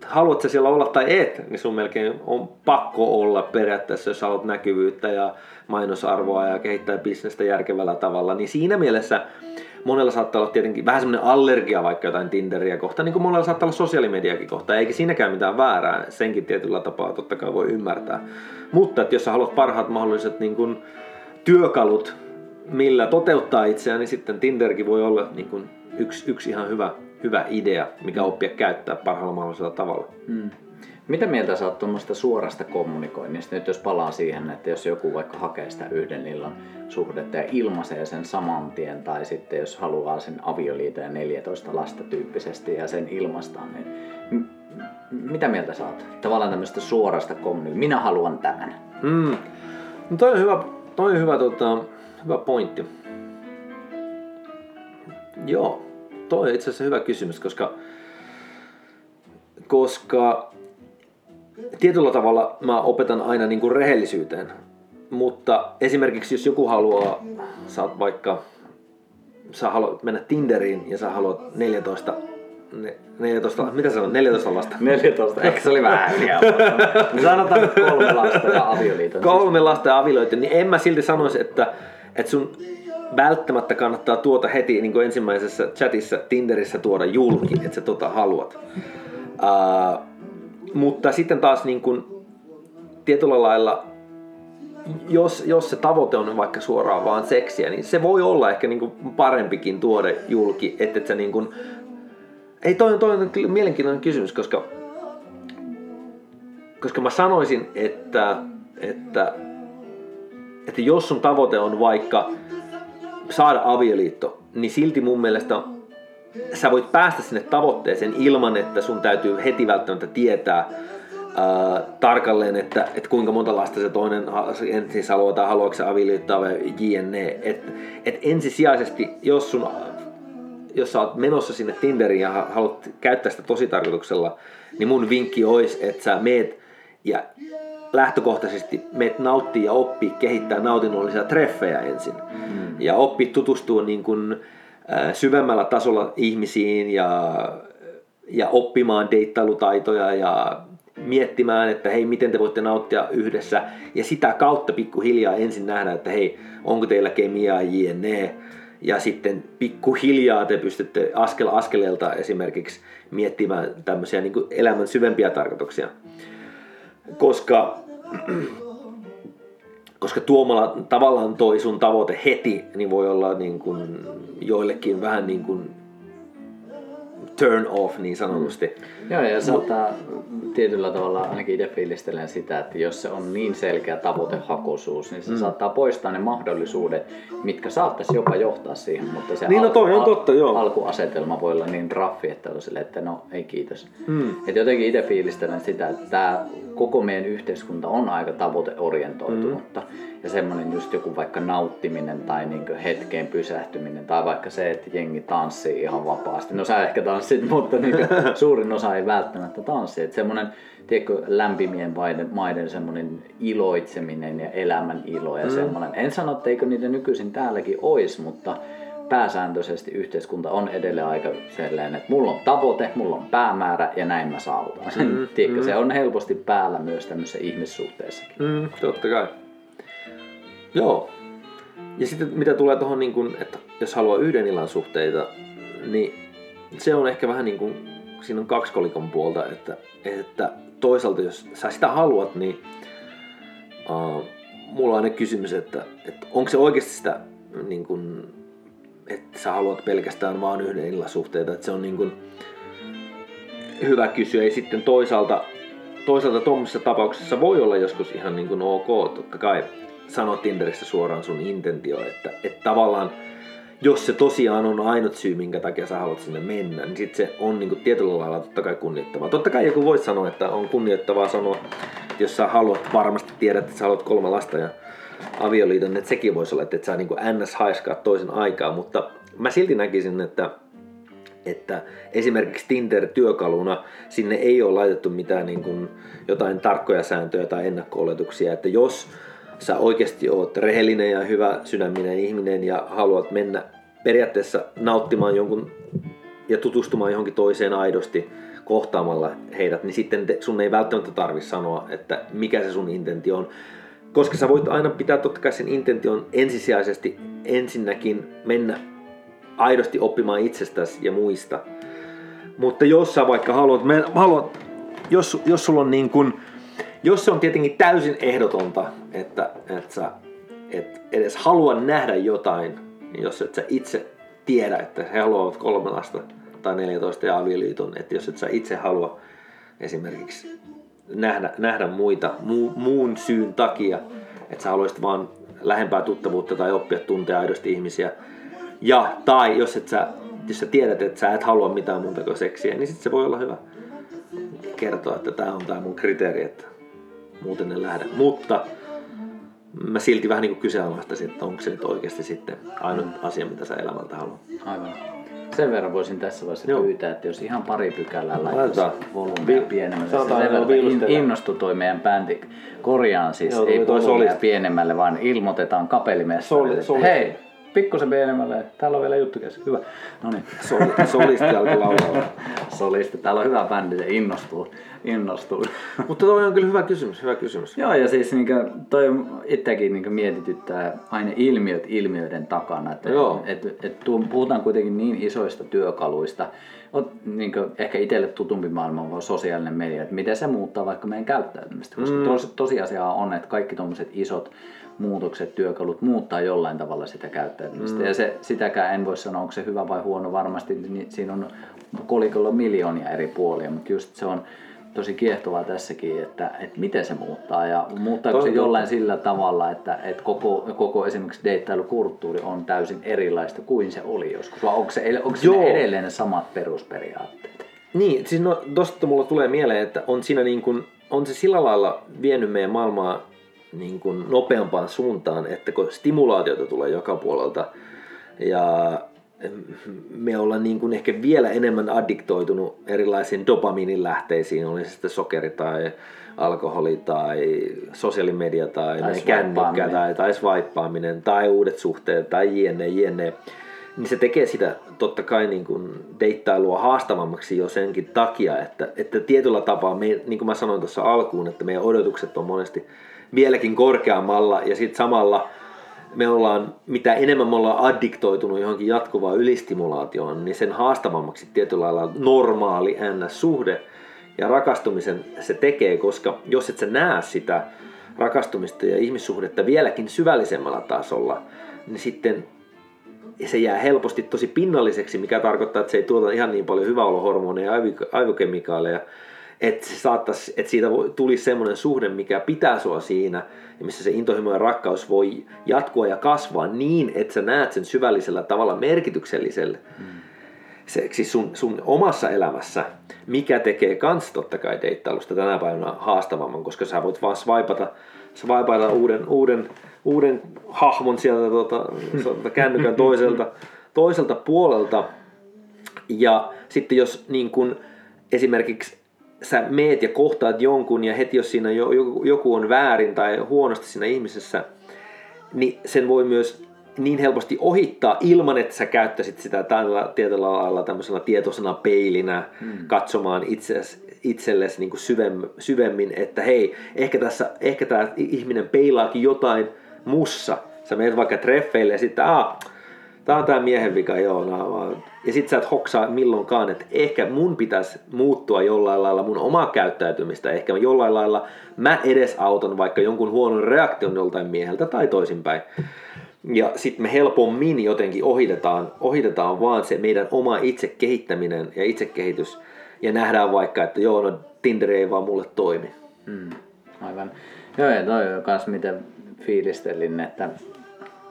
haluat sä siellä olla tai et, niin sun melkein on pakko olla periaatteessa, jos haluat näkyvyyttä ja mainosarvoa ja kehittää bisnestä järkevällä tavalla, niin siinä mielessä monella saattaa olla tietenkin vähän semmoinen allergia vaikka jotain Tinderiä kohtaan, niin kuin monella saattaa olla sosiaalimediakin kohtaan, eikä siinäkään mitään väärää, senkin tietyllä tapaa totta kai voi ymmärtää. Mutta että jos sä haluat parhaat mahdolliset niin kuin, työkalut, millä toteuttaa itseään, niin sitten Tinderkin voi olla niin kuin, yksi, yksi ihan hyvä, hyvä idea, mikä oppia käyttää parhaalla mahdollisella tavalla. Mm. Mitä mieltä sä oot tuommoista suorasta kommunikoinnista? Nyt jos palaa siihen, että jos joku vaikka hakee sitä yhden illan suhdetta ja ilmaisee sen saman tien, tai sitten jos haluaa sen avioliiton ja 14 lasta tyyppisesti ja sen ilmastaan, niin m- mitä mieltä sä oot? Tavallaan tämmöistä suorasta kommunikoinnista. Minä haluan tämän. Mm. No toi on hyvä, toi on hyvä, tota, hyvä pointti. Joo, toi on itse asiassa hyvä kysymys, koska, koska tietyllä tavalla mä opetan aina niin kuin rehellisyyteen. Mutta esimerkiksi jos joku haluaa, sä oot vaikka sä haluat mennä Tinderiin ja sä haluat 14 ne- 14, mitä se on, 14 lasta? 14, ehkä se oli vähän liian. Niin sanotaan nyt kolme lasta ja avioliiton. Kolme lasta ja avioliitto, niin en mä silti sanoisi, että, että sun välttämättä kannattaa tuota heti niin kuin ensimmäisessä chatissa Tinderissä tuoda julki, että sä tota haluat. Uh, mutta sitten taas niin kuin, tietyllä lailla, jos, jos se tavoite on vaikka suoraan vaan seksiä, niin se voi olla ehkä niin kuin parempikin tuoda julki, että et sä niin kuin, ei toi on, toi on mielenkiintoinen kysymys, koska, koska mä sanoisin, että, että, että jos sun tavoite on vaikka saada avioliitto, niin silti mun mielestä sä voit päästä sinne tavoitteeseen ilman, että sun täytyy heti välttämättä tietää ää, tarkalleen, että, että kuinka monta lasta se toinen ensin haluaa tai haluaako se avioliittoa vai jne. Et, et ensisijaisesti, jos sun jos sä oot menossa sinne Tinderiin ja ha- haluat käyttää sitä tarkoituksella, niin mun vinkki olisi, että sä meet ja lähtökohtaisesti meet nauttii ja oppii kehittää nautinnollisia treffejä ensin. Mm. Ja oppii tutustua niin kuin, äh, syvemmällä tasolla ihmisiin ja, ja oppimaan deittailutaitoja ja miettimään, että hei, miten te voitte nauttia yhdessä. Ja sitä kautta pikkuhiljaa ensin nähdä, että hei, onko teillä kemiaa jne. Ja sitten pikkuhiljaa te pystytte askel askeleelta esimerkiksi miettimään tämmöisiä niin kuin elämän syvempiä tarkoituksia. Koska, koska tuomalla tavallaan toi sun tavoite heti, niin voi olla niin kuin joillekin vähän niin kuin turn off niin sanotusti. Joo, ja saattaa tietyllä tavalla ainakin itse fiilistelen sitä, että jos se on niin selkeä tavoitehakuisuus, niin se mm. saattaa poistaa ne mahdollisuudet, mitkä saattaisi jopa johtaa siihen, mutta se Niin, no toi on totta, joo. alkuasetelma voi olla niin raffi, että on sille, että no ei kiitos. Mm. Et jotenkin itse fiilistelen sitä, että tämä koko meidän yhteiskunta on aika tavoiteorientoitunutta. Mm. Ja semmoinen just joku vaikka nauttiminen tai niin hetkeen pysähtyminen tai vaikka se, että jengi tanssii ihan vapaasti. No sä ehkä tanssit, mutta niin *laughs* suurin osa ei välttämättä tanssi. Että semmoinen, tiedätkö, lämpimien maiden, maiden semmoinen iloitseminen ja elämän ilo ja mm. semmoinen. En sano, että eikö niitä nykyisin täälläkin olisi, mutta pääsääntöisesti yhteiskunta on edelleen aika sellainen, että mulla on tavoite, mulla on päämäärä ja näin mä saavutan sen. Mm, Tiedätkö, mm. se on helposti päällä myös tämmöisessä ihmissuhteessakin. Mm, totta kai. Joo. Ja sitten mitä tulee tuohon, niin kun, että jos haluaa yhden illan suhteita, niin se on ehkä vähän niin kuin, siinä on kaksi kolikon puolta, että, että toisaalta jos sä sitä haluat, niin uh, mulla on aina kysymys, että, että onko se oikeasti sitä niin kuin, että sä haluat pelkästään vaan yhden illan suhteita, että se on niin kuin hyvä kysyä. Ja sitten toisaalta, toisaalta tuommoisessa tapauksessa voi olla joskus ihan niin kuin ok, totta kai sanoa Tinderissä suoraan sun intentio, että, että tavallaan jos se tosiaan on ainut syy, minkä takia sä haluat sinne mennä, niin sit se on niin kuin tietyllä lailla totta kai kunnioittavaa. Totta kai joku voi sanoa, että on kunnioittavaa sanoa, että jos sä haluat, varmasti tiedät, että sä haluat kolme lasta ja avioliiton, että sekin voisi olla, että et sä niin kuin ns. haiskaa toisen aikaa, mutta mä silti näkisin, että että esimerkiksi Tinder-työkaluna sinne ei ole laitettu mitään niin kuin jotain tarkkoja sääntöjä tai ennakko-oletuksia, että jos sä oikeasti oot rehellinen ja hyvä sydäminen ihminen ja haluat mennä periaatteessa nauttimaan jonkun ja tutustumaan johonkin toiseen aidosti kohtaamalla heidät, niin sitten sun ei välttämättä tarvitse sanoa, että mikä se sun intentio on. Koska sä voit aina pitää totta kai sen intention ensisijaisesti ensinnäkin mennä aidosti oppimaan itsestäsi ja muista. Mutta jos sä vaikka haluat, me, haluat jos, jos sulla on niin kuin, jos se on tietenkin täysin ehdotonta, että, että sä et edes halua nähdä jotain, niin jos et sä itse tiedä, että he haluavat kolme lasta tai 14 ja avioliiton, että jos et sä itse halua esimerkiksi nähdä, nähdä muita mu, muun syyn takia, että sä haluaisit vaan lähempää tuttavuutta tai oppia tuntea aidosti ihmisiä, ja tai jos, et sä, jos sä tiedät, että sä et halua mitään muuta kuin seksiä, niin sitten se voi olla hyvä kertoa, että tämä on tämä mun kriteeri, että muuten en lähde. Mutta mä silti vähän niin kyseenalaistaisin, että onko se nyt oikeasti sitten ainut asia, mitä sä elämältä haluat. Aivan. Sen verran voisin tässä vaiheessa Joo. pyytää, että jos ihan pari pykälää volyymia Vi- pienemmälle. sanotaan, sen verran, että in, innostui toi meidän bändi. Korjaan siis, Joo, ei solisti. pienemmälle, vaan ilmoitetaan kapellimestalle. Soli- solisti. Hei, pikkusen pienemmälle. Täällä on vielä juttu kesken. Hyvä. No niin. *laughs* Sol, solisti alkoi laulaa. Solisti. Täällä on hyvä bändi, se innostuu. innostuu. *laughs* Mutta toi on kyllä hyvä kysymys, hyvä kysymys. Joo, ja siis niin toi itsekin niin mietityttää aina ilmiöt ilmiöiden takana. Että, Joo. Et, et, et, puhutaan kuitenkin niin isoista työkaluista. On, niin ehkä itselle tutumpi maailma on sosiaalinen media, että miten se muuttaa vaikka meidän käyttäytymistä. Koska mm. tos, tosiasia on, että kaikki tuommoiset isot muutokset, työkalut muuttaa jollain tavalla sitä käyttäytymistä. Mm. Ja se, sitäkään en voi sanoa, onko se hyvä vai huono. Varmasti niin siinä on kolikolla miljoonia eri puolia, mutta just se on tosi kiehtovaa tässäkin, että, että miten se muuttaa ja muuttaako se jollain sillä tavalla, että, että koko, koko esimerkiksi deittailukulttuuri on täysin erilaista kuin se oli joskus, vai onko, se, onko edelleen ne samat perusperiaatteet? Niin, siis no, tosta mulla tulee mieleen, että on siinä niin kuin, on se sillä lailla vienyt meidän maailmaa niin kuin nopeampaan suuntaan, että kun stimulaatiota tulee joka puolelta ja me ollaan niin kuin ehkä vielä enemmän addiktoitunut erilaisiin dopaminin lähteisiin, oli se sitten sokeri tai alkoholi tai sosiaalimedia tai, tai kännykkä tai, tai swipeaaminen tai uudet suhteet tai jne, jne. Niin se tekee sitä totta kai niin kuin deittailua haastavammaksi jo senkin takia, että, että tietyllä tapaa, me, niin kuin mä sanoin tuossa alkuun, että meidän odotukset on monesti vieläkin korkeammalla ja sitten samalla me ollaan, mitä enemmän me ollaan addiktoitunut johonkin jatkuvaan ylistimulaatioon, niin sen haastavammaksi tietyllä lailla normaali NS-suhde ja rakastumisen se tekee, koska jos et sä näe sitä rakastumista ja ihmissuhdetta vieläkin syvällisemmällä tasolla, niin sitten se jää helposti tosi pinnalliseksi, mikä tarkoittaa, että se ei tuota ihan niin paljon hyväolohormoneja ja aivokemikaaleja, että, se saattaisi, että siitä tulisi semmoinen suhde, mikä pitää sua siinä ja missä se intohimo ja rakkaus voi jatkua ja kasvaa niin, että sä näet sen syvällisellä tavalla merkityksellisellä. Mm. Siis sun, sun omassa elämässä, mikä tekee kans totta kai deittailusta tänä päivänä haastavamman, koska sä voit vaan swipeata, swipeata uuden, uuden, uuden hahmon sieltä tuota, tuota, kännykän toiselta, toiselta puolelta. Ja sitten jos niin kun, esimerkiksi sä meet ja kohtaat jonkun ja heti jos siinä joku on väärin tai huonosti siinä ihmisessä, niin sen voi myös niin helposti ohittaa ilman, että sä käyttäisit sitä tällä tietyllä lailla tämmöisenä tietoisena peilinä hmm. katsomaan itses, itsellesi niin syvemmin, syvemmin, että hei, ehkä, tässä, ehkä tämä ihminen peilaakin jotain mussa. Sä menet vaikka treffeille ja sitten, ah, tää on tää miehen vika, joo. No, ja sit sä et hoksaa milloinkaan, että ehkä mun pitäisi muuttua jollain lailla mun omaa käyttäytymistä. Ehkä jollain lailla mä edesautan vaikka jonkun huonon reaktion joltain mieheltä tai toisinpäin. Ja sitten me helpommin jotenkin ohitetaan, ohitetaan vaan se meidän oma itse kehittäminen ja itsekehitys. Ja nähdään vaikka, että joo, no Tinder ei vaan mulle toimi. Mm, aivan. Joo, ja toi on myös miten fiilistelin, että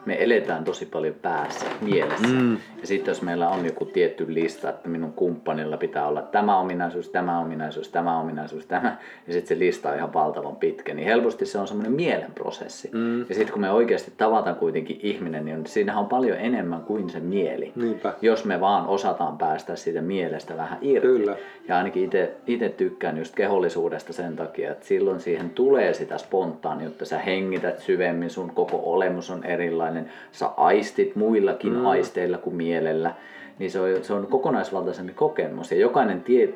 me eletään tosi paljon päässä, mielessä. Mm. Ja sitten jos meillä on joku tietty lista, että minun kumppanilla pitää olla tämä ominaisuus, tämä ominaisuus, tämä ominaisuus, tämä, ja sitten se lista on ihan valtavan pitkä, niin helposti se on semmoinen mielenprosessi. Mm. Ja sitten kun me oikeasti tavataan kuitenkin ihminen, niin siinähän on paljon enemmän kuin se mieli. Niinpä. Jos me vaan osataan päästä siitä mielestä vähän irti. Kyllä. Ja ainakin itse tykkään just kehollisuudesta sen takia, että silloin siihen tulee sitä spontaaniutta. Sä hengität syvemmin, sun koko olemus on erilainen. Sä aistit muillakin mm. aisteilla kuin mielellä. Niin se on, se on kokonaisvaltaisempi kokemus. Ja jokainen tie,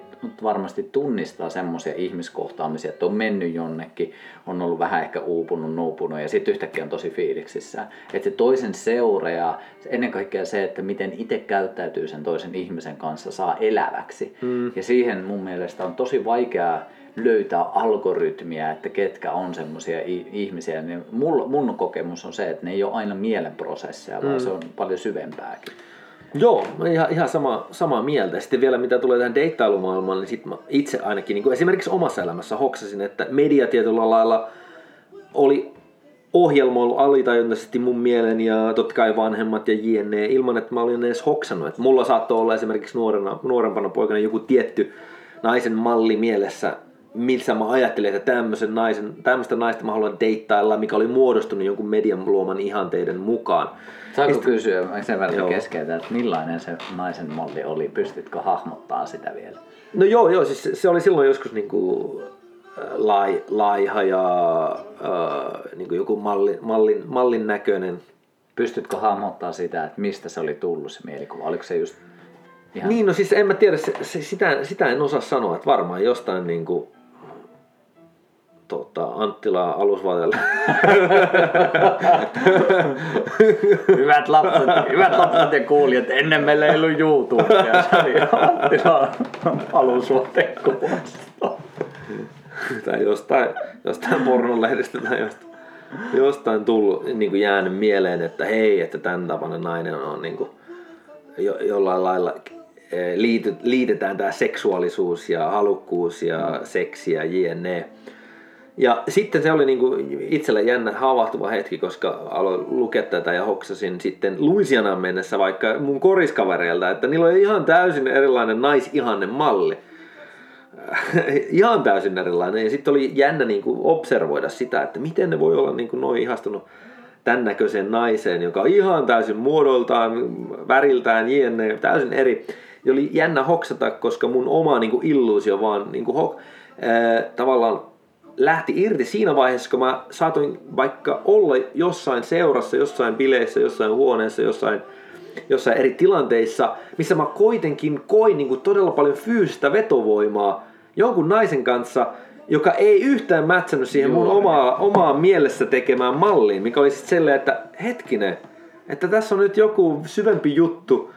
varmasti tunnistaa semmoisia ihmiskohtaamisia, että on mennyt jonnekin, on ollut vähän ehkä uupunut, nuupunut ja sitten yhtäkkiä on tosi fiiliksissä. Että se toisen seuraa, ennen kaikkea se, että miten itse käyttäytyy sen toisen ihmisen kanssa, saa eläväksi. Mm. Ja siihen mun mielestä on tosi vaikeaa löytää algoritmia, että ketkä on semmoisia ihmisiä. Niin mun kokemus on se, että ne ei ole aina mielenprosesseja, vaan mm. se on paljon syvempääkin. Joo, mä ihan, ihan sama, samaa mieltä. Sitten vielä mitä tulee tähän deittailumaailmaan, niin sit mä itse ainakin niin kuin esimerkiksi omassa elämässä hoksasin, että media tietyllä lailla oli ohjelmoilu alitajuntaisesti mun mielen ja totta kai vanhemmat ja jne. ilman, että mä olin edes hoksannut. Että mulla saattoi olla esimerkiksi nuorena, nuorempana poikana joku tietty naisen malli mielessä, missä mä ajattelin, että tämmöisen naisen, tämmöistä naista mä haluan deittailla, mikä oli muodostunut jonkun median luoman ihanteiden mukaan. Saanko Ist... kysyä sen verran keskeytä, että millainen se naisen malli oli? Pystytkö hahmottaa sitä vielä? No joo, joo siis se oli silloin joskus niin kuin äh, laiha ja äh, niin kuin joku malli, mallin, mallin näköinen Pystytkö hahmottaa sitä, että mistä se oli tullut se mielikuva? Oliko se just ihan... Niin, no siis en mä tiedä, se, se, sitä, sitä en osaa sanoa, että varmaan jostain niin kuin, tota, Anttila alusvaatelle. *laughs* hyvät, lapset, hyvät lapset ja kuulijat, ennen meillä ei ollut YouTubea, se oli Anttila alusvaatekuvasta. tai jostain, jostain pornolehdestä tai jostain, jostain tullut, niin kuin jäänyt mieleen, että hei, että tämän tapainen nainen on niin kuin, jo, jollain lailla eh, liitetään tämä seksuaalisuus ja halukkuus ja seksi ja jne. Ja sitten se oli niin kuin itsellä jännä havahtuva hetki, koska aloin lukea tätä ja hoksasin sitten Louisianaan mennessä vaikka mun koriskavereilta, että niillä oli ihan täysin erilainen naisihanne malli. *laughs* ihan täysin erilainen. Ja sitten oli jännä niin kuin observoida sitä, että miten ne voi olla niin kuin noin ihastunut tämän näköiseen naiseen, joka on ihan täysin muodoltaan, väriltään, jne, täysin eri. Ja oli jännä hoksata, koska mun oma niin kuin illuusio vaan niin kuin, ää, tavallaan lähti irti siinä vaiheessa, kun mä saatoin vaikka olla jossain seurassa, jossain bileissä, jossain huoneessa, jossain, jossain eri tilanteissa, missä mä kuitenkin koin niin kuin todella paljon fyysistä vetovoimaa jonkun naisen kanssa, joka ei yhtään mätsännyt siihen mun omaa, omaa mielessä tekemään malliin, mikä oli sitten sellainen, että hetkinen, että tässä on nyt joku syvempi juttu,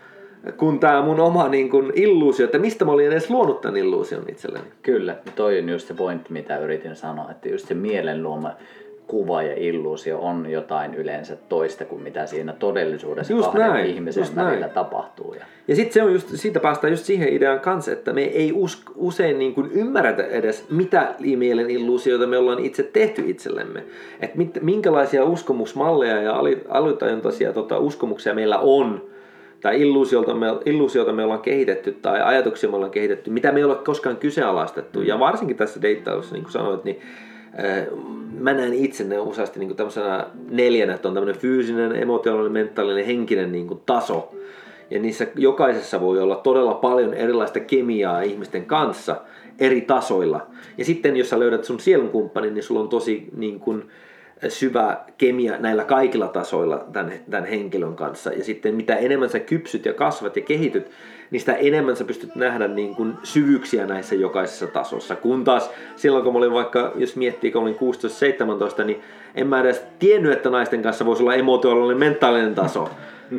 kuin tämä mun oma niin kun, illuusio, että mistä mä olin edes luonut tämän illuusion itselleni. Kyllä, toi on just se pointti, mitä yritin sanoa, että just se mielen luoma kuva ja illuusio on jotain yleensä toista kuin mitä siinä todellisuudessa just kahden näin, ihmisen just välillä näin. tapahtuu. Ja, ja sitten se on just, siitä päästään just siihen idean kanssa, että me ei usk, usein niin kuin ymmärretä edes, mitä mielen illuusioita me ollaan itse tehty itsellemme. Että minkälaisia uskomusmalleja ja alitajuntaisia tota, uskomuksia meillä on, tai illuusiota me, illuusiota me ollaan kehitetty tai ajatuksia me ollaan kehitetty, mitä me ei ole koskaan kyseenalaistettu. Mm. Ja varsinkin tässä deittailussa, niin kuin sanoit, niin äh, mä näen itse ne useasti niin tämmöisenä neljänä, että on tämmöinen fyysinen, emotionaalinen, mentaalinen, henkinen niin kuin taso. Ja niissä jokaisessa voi olla todella paljon erilaista kemiaa ihmisten kanssa eri tasoilla. Ja sitten jos sä löydät sun sielunkumppanin, niin sulla on tosi niin kuin, syvä kemia näillä kaikilla tasoilla tämän, tämän henkilön kanssa. Ja sitten mitä enemmän sä kypsyt ja kasvat ja kehityt, niin sitä enemmän sä pystyt nähdä niin kuin syvyyksiä näissä jokaisessa tasossa. Kun taas silloin, kun mä olin vaikka, jos miettii, kun olin 16-17, niin en mä edes tiennyt, että naisten kanssa voisi olla emotionaalinen, mentaalinen taso.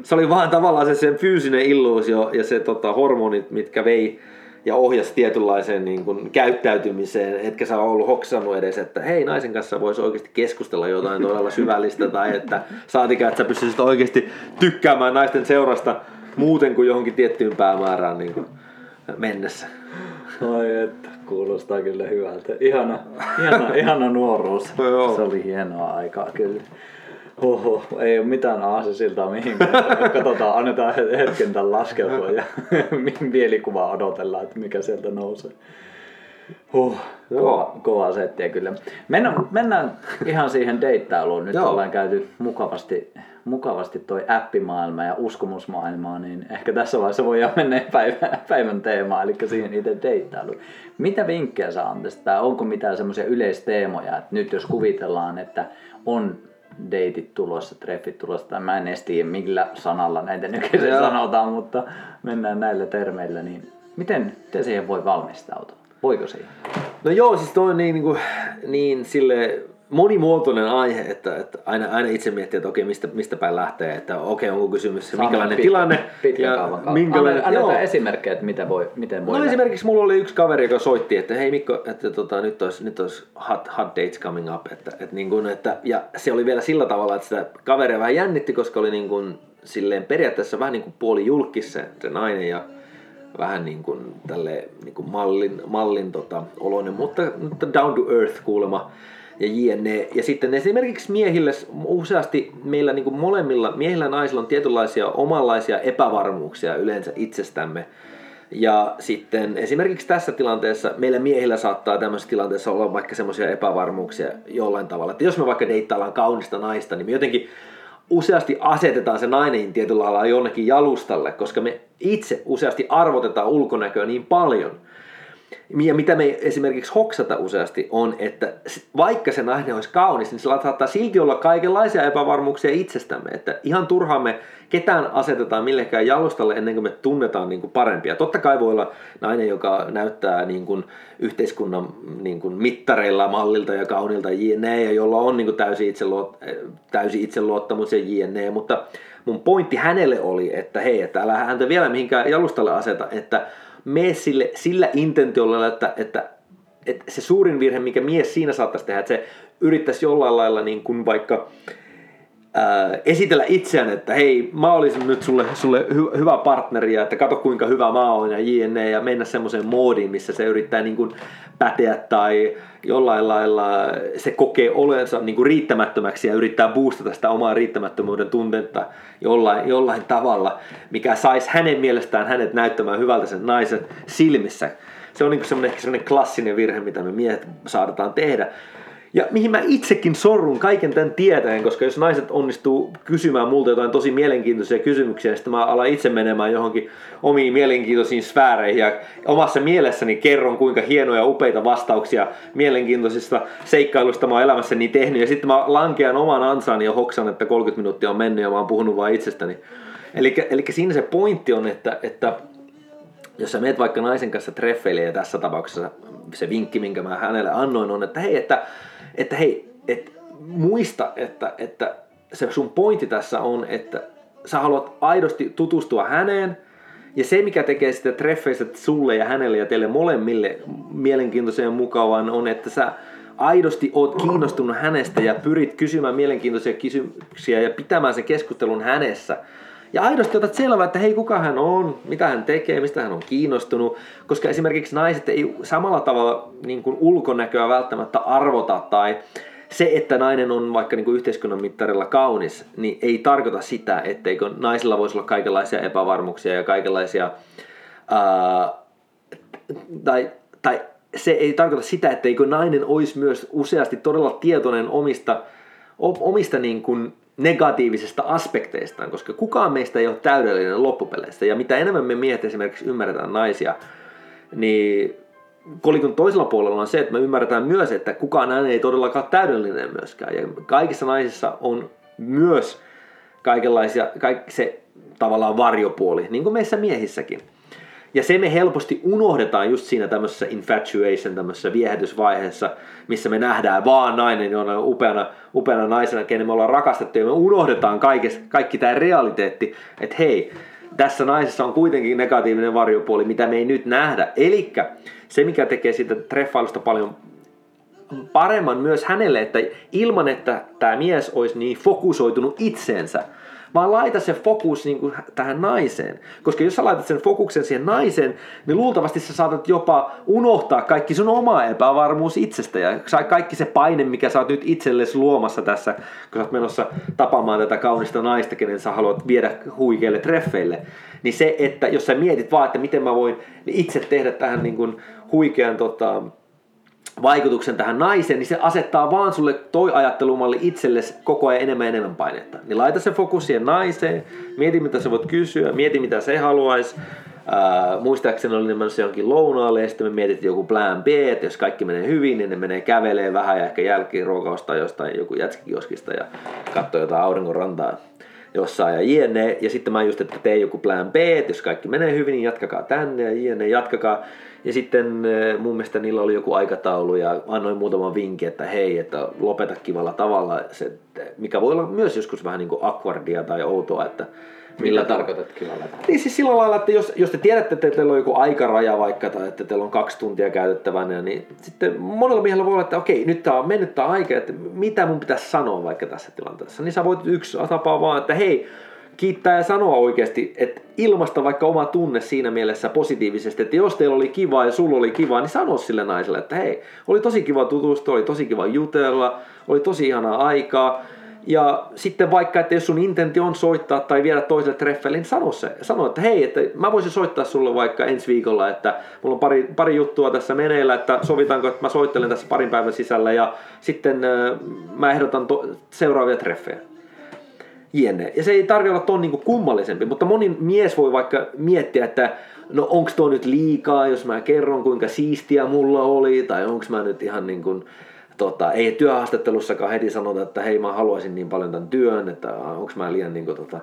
Se oli vaan tavallaan se sen fyysinen illuusio ja se tota, hormonit, mitkä vei ja ohjasi tietynlaiseen niin kuin, käyttäytymiseen, etkä sä ollut hoksannut edes, että hei, naisen kanssa voisi oikeasti keskustella jotain todella syvällistä, tai että saatikaan, että sä pystyisit oikeasti tykkäämään naisten seurasta muuten kuin johonkin tiettyyn päämäärään niin kuin, mennessä. Ai että, kuulostaa kyllä hyvältä. Ihana, ihana, ihana nuoruus. Se oli hienoa aikaa kyllä. Oho, ei ole mitään aasisiltaa mihinkään. *laughs* Katsotaan, annetaan hetken tämän laskeutua ja *laughs* mielikuva odotellaan, että mikä sieltä nousee. Huh, kova, kova settiä kyllä. Mennään, mennään ihan siihen deittailuun. Nyt Joo. ollaan käyty mukavasti, mukavasti toi appimaailma ja uskomusmaailmaa, niin ehkä tässä vaiheessa voidaan mennä päivän, päivän teemaan, eli siihen itse deittailuun. Mitä vinkkejä saa antaa? Onko mitään semmoisia yleisteemoja, että nyt jos kuvitellaan, että on deitit tulossa, treffit tulossa, tai mä en edes tiedä millä sanalla näitä nykyisin sanotaan, mutta mennään näillä termeillä, niin miten, miten siihen voi valmistautua? Voiko siihen? No joo, siis toi on niin, niin, kuin, niin sille monimuotoinen aihe, että, että aina, aina itse miettii, että okei, mistä, mistä päin lähtee, että okei, onko kysymys, Saamme minkälainen pitkä, tilanne. Pitkä ja minkälainen, Anna, joo. esimerkkejä, että mitä voi, miten voi No esimerkiksi mulla oli yksi kaveri, joka soitti, että hei Mikko, että tota, nyt olisi, nyt olisi hot, hot dates coming up. Että, että, niin kuin, että, ja se oli vielä sillä tavalla, että sitä kaveria vähän jännitti, koska oli niin kuin, silleen periaatteessa vähän niin kuin puoli julkis se, se nainen ja vähän niin kuin tälle niin kuin mallin, mallin tota, oloinen, mutta, mutta down to earth kuulema ja jne. Ja sitten esimerkiksi miehille, useasti meillä niin molemmilla, miehillä ja naisilla on tietynlaisia omanlaisia epävarmuuksia yleensä itsestämme. Ja sitten esimerkiksi tässä tilanteessa meillä miehillä saattaa tämmöisessä tilanteessa olla vaikka semmoisia epävarmuuksia jollain tavalla. Että jos me vaikka deittaillaan kaunista naista, niin me jotenkin useasti asetetaan se nainen tietyllä lailla jonnekin jalustalle, koska me itse useasti arvotetaan ulkonäköä niin paljon – ja mitä me esimerkiksi hoksata useasti on, että vaikka se nainen olisi kaunis, niin sillä saattaa silti olla kaikenlaisia epävarmuuksia itsestämme. Että ihan turhaan me ketään asetetaan millekään jalustalle ennen kuin me tunnetaan niin kuin parempia. Totta kai voi olla nainen, joka näyttää niin kuin yhteiskunnan niin kuin mittareilla mallilta ja kaunilta jne, ja jolla on niin kuin täysi, itseluot, täysi itseluottamus ja jne, mutta mun pointti hänelle oli, että hei, että älä häntä vielä mihinkään jalustalle aseta, että mene sille, sillä intentiolla, että, että, että se suurin virhe, mikä mies siinä saattaisi tehdä, että se yrittäisi jollain lailla niin kuin vaikka ää, esitellä itseään, että hei, mä olisin nyt sulle, sulle hy, hyvä partneri ja että kato kuinka hyvä mä oon ja jne. ja mennä semmoiseen moodiin, missä se yrittää niin kuin päteä tai jollain lailla se kokee olensa niin kuin riittämättömäksi ja yrittää boostata sitä omaa riittämättömyyden tunnetta jollain, jollain tavalla, mikä saisi hänen mielestään hänet näyttämään hyvältä sen naisen silmissä. Se on niin semmoinen, ehkä semmoinen klassinen virhe, mitä me miehet saadaan tehdä. Ja mihin mä itsekin sorrun kaiken tämän tietäen, koska jos naiset onnistuu kysymään multa jotain tosi mielenkiintoisia kysymyksiä, niin sitten mä alan itse menemään johonkin omiin mielenkiintoisiin sfääreihin ja omassa mielessäni kerron, kuinka hienoja upeita vastauksia mielenkiintoisista seikkailusta mä oon elämässäni tehnyt. Ja sitten mä lankean oman ansaani ja hoksan, että 30 minuuttia on mennyt ja mä oon puhunut vain itsestäni. Eli siinä se pointti on, että, että jos sä meet vaikka naisen kanssa treffeille ja tässä tapauksessa se vinkki, minkä mä hänelle annoin on, että hei, että että hei, et muista, että, että se sun pointti tässä on, että sä haluat aidosti tutustua häneen, ja se, mikä tekee sitä treffeistä sulle ja hänelle ja teille molemmille mielenkiintoisen ja mukavan, on, että sä aidosti oot kiinnostunut hänestä ja pyrit kysymään mielenkiintoisia kysymyksiä ja pitämään sen keskustelun hänessä. Ja aidosti otat selvää, että hei, kuka hän on, mitä hän tekee, mistä hän on kiinnostunut. Koska esimerkiksi naiset ei samalla tavalla niin kuin ulkonäköä välttämättä arvota tai se, että nainen on vaikka niin kuin yhteiskunnan mittarilla kaunis, niin ei tarkoita sitä, etteikö naisilla voisi olla kaikenlaisia epävarmuuksia ja kaikenlaisia... Ää, tai, tai se ei tarkoita sitä, etteikö nainen olisi myös useasti todella tietoinen omista, omista niin kuin negatiivisista aspekteistaan, koska kukaan meistä ei ole täydellinen loppupeleissä. Ja mitä enemmän me miehet esimerkiksi ymmärretään naisia, niin kolikon toisella puolella on se, että me ymmärretään myös, että kukaan nainen ei todellakaan täydellinen myöskään. Ja kaikissa naisissa on myös kaikenlaisia, kaikki se tavallaan varjopuoli, niin kuin meissä miehissäkin. Ja se me helposti unohdetaan just siinä tämmöisessä infatuation, tämmöisessä viehätysvaiheessa, missä me nähdään vaan nainen, jona upeana, upeana naisena, kenen me ollaan rakastettu, ja me unohdetaan kaikes, kaikki tämä realiteetti, että hei, tässä naisessa on kuitenkin negatiivinen varjopuoli, mitä me ei nyt nähdä. Eli se, mikä tekee siitä treffailusta paljon paremman myös hänelle, että ilman, että tämä mies olisi niin fokusoitunut itseensä, vaan laita se fokus niin kuin tähän naiseen. Koska jos sä laitat sen fokuksen siihen naiseen, niin luultavasti sä saatat jopa unohtaa kaikki sun oma epävarmuus itsestä ja kaikki se paine, mikä sä oot nyt itsellesi luomassa tässä, kun sä oot menossa tapaamaan tätä kaunista naista, kenen sä haluat viedä huikeille treffeille. Niin se, että jos sä mietit vaan, että miten mä voin itse tehdä tähän niin kuin huikean tota, vaikutuksen tähän naiseen, niin se asettaa vaan sulle toi ajattelumalli itsellesi koko ajan enemmän ja enemmän painetta. Niin laita se fokus siihen naiseen, mieti mitä sä voit kysyä, mieti mitä se haluaisi. Uh, muistaakseni oli menossa johonkin lounaalle ja sitten me mietittiin joku plan B, että jos kaikki menee hyvin, niin ne menee kävelee vähän ja ehkä jälkeen ruokausta jostain joku jätskikioskista ja katsoo jotain aurinkorantaa jossain ja jne. Ja sitten mä just, että tee joku plan B, että jos kaikki menee hyvin, niin jatkakaa tänne ja jne, jatkakaa. Ja sitten eh, mun mielestä niillä oli joku aikataulu ja annoin muutaman vinkin, että hei, että lopeta kivalla tavalla, se, mikä voi olla myös joskus vähän niin kuin akvardia tai outoa, että Millä tarkoitat kivalla Niin siis sillä lailla, että jos, jos te tiedätte, että teillä on joku aikaraja vaikka tai että teillä on kaksi tuntia käytettävänä, niin sitten monella miehellä voi olla, että okei, nyt tämä on mennyt tämä aika, että mitä mun pitäisi sanoa vaikka tässä tilanteessa. Niin sä voit yksi tapa vaan, että hei, kiittää ja sanoa oikeasti, että ilmasta vaikka oma tunne siinä mielessä positiivisesti, että jos teillä oli kiva ja sulla oli kiva, niin sano sille naiselle, että hei, oli tosi kiva tutustua, oli tosi kiva jutella, oli tosi ihanaa aikaa. Ja sitten vaikka, että jos sun intenti on soittaa tai viedä toiselle treffelle, niin sano se. Sano, että hei, että mä voisin soittaa sulle vaikka ensi viikolla, että mulla on pari, pari juttua tässä meneillä, että sovitaanko, että mä soittelen tässä parin päivän sisällä ja sitten äh, mä ehdotan to- seuraavia treffejä. Jne. Ja se ei tarvitse olla ton niin kuin kummallisempi, mutta moni mies voi vaikka miettiä, että no onko tuo nyt liikaa, jos mä kerron kuinka siistiä mulla oli, tai onko mä nyt ihan niin kuin, tota, ei työhaastattelussakaan heti sanota, että hei mä haluaisin niin paljon tämän työn, että onko mä liian niin kuin, tota,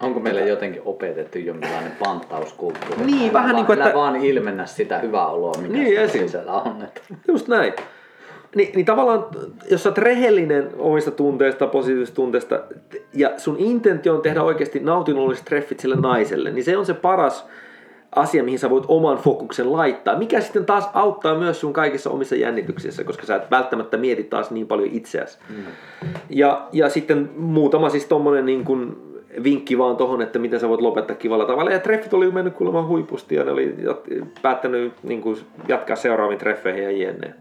Onko meille jotenkin opetettu jonkinlainen panttauskulttuuri? Niin, vähän niin kuin, että... vaan ilmennä sitä hyvää oloa, mikä niin, sisällä on. Että... Just näin. Niin, niin tavallaan, jos sä oot rehellinen omista tunteista, positiivisista tunteista, ja sun intentio on tehdä oikeasti nautinnolliset treffit sille naiselle, niin se on se paras asia, mihin sä voit oman fokuksen laittaa, mikä sitten taas auttaa myös sun kaikissa omissa jännityksissä, koska sä et välttämättä mieti taas niin paljon itseäsi. Mm. Ja, ja sitten muutama siis tommonen niin kuin vinkki vaan tohon, että miten sä voit lopettaa kivalla tavalla. Ja treffit oli mennyt kuulemma huipusti ja ne oli päättänyt niin kuin, jatkaa seuraaviin treffeihin ja jne.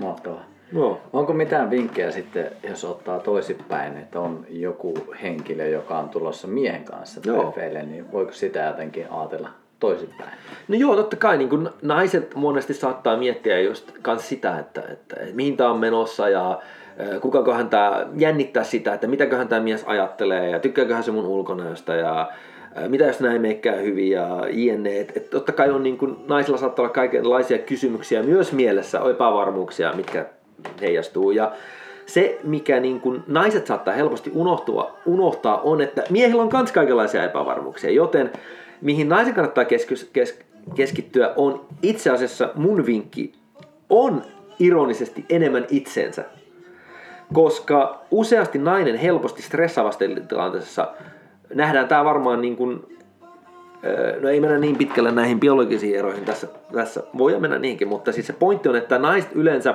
Mahtavaa. No. Onko mitään vinkkejä sitten, jos ottaa toisinpäin, että on joku henkilö, joka on tulossa miehen kanssa treffeille, niin voiko sitä jotenkin ajatella toisinpäin? No joo, totta kai. Niin kun naiset monesti saattaa miettiä just kans sitä, että, että, että mihin tämä on menossa ja kukakohan tämä jännittää sitä, että mitäköhän tämä mies ajattelee ja tykkääköhän se mun ulkonäöstä ja mitä jos näin meikkää hyvin ja jne. Et, et totta kai on niin kun, naisilla saattaa olla kaikenlaisia kysymyksiä myös mielessä, epävarmuuksia, mitkä heijastuu. Ja se, mikä niin kun naiset saattaa helposti unohtua, unohtaa, on, että miehillä on myös kaikenlaisia epävarmuuksia, joten mihin naisen kannattaa kes- kes- keskittyä on itse asiassa mun vinkki on ironisesti enemmän itsensä. Koska useasti nainen helposti stressaavassa tilanteessa nähdään tämä varmaan niin kuin, no ei mennä niin pitkälle näihin biologisiin eroihin tässä, tässä voi mennä niinkin, mutta siis se pointti on, että naiset yleensä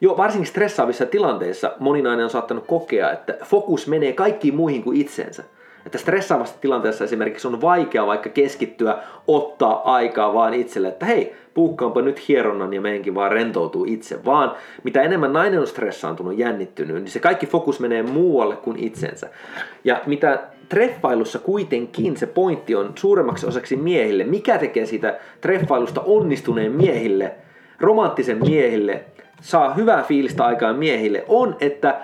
jo varsinkin stressaavissa tilanteissa moni nainen on saattanut kokea, että fokus menee kaikkiin muihin kuin itseensä. Että stressaavassa tilanteessa esimerkiksi on vaikea vaikka keskittyä, ottaa aikaa vaan itselle, että hei, puukkaanpa nyt hieronnan ja meidänkin vaan rentoutuu itse. Vaan mitä enemmän nainen on stressaantunut, jännittynyt, niin se kaikki fokus menee muualle kuin itsensä. Ja mitä treffailussa kuitenkin se pointti on suuremmaksi osaksi miehille, mikä tekee sitä treffailusta onnistuneen miehille, romanttisen miehille, saa hyvää fiilistä aikaan miehille, on, että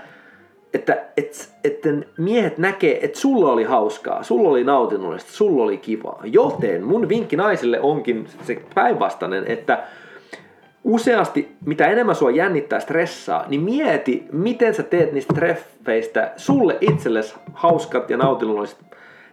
että, että, että miehet näkee, että sulla oli hauskaa, sulla oli nautinnollista, sulla oli kivaa. Joten mun vinkki naisille onkin se päinvastainen, että useasti mitä enemmän sua jännittää stressaa, niin mieti, miten sä teet niistä treffeistä sulle itsellesi hauskat ja nautinnolliset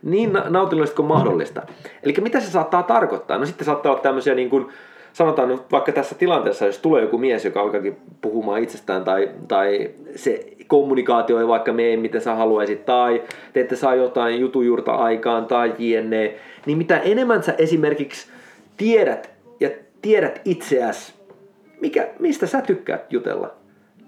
niin nautinnolliset kuin mahdollista. Eli mitä se saattaa tarkoittaa? No sitten saattaa olla tämmöisiä niin kuin, sanotaan nyt vaikka tässä tilanteessa, jos tulee joku mies, joka alkaakin puhumaan itsestään tai, tai se kommunikaatio ei vaikka mene miten sä haluaisit tai te ette saa jotain jutujurta aikaan tai jne, niin mitä enemmän sä esimerkiksi tiedät ja tiedät itseäsi, mikä, mistä sä tykkäät jutella,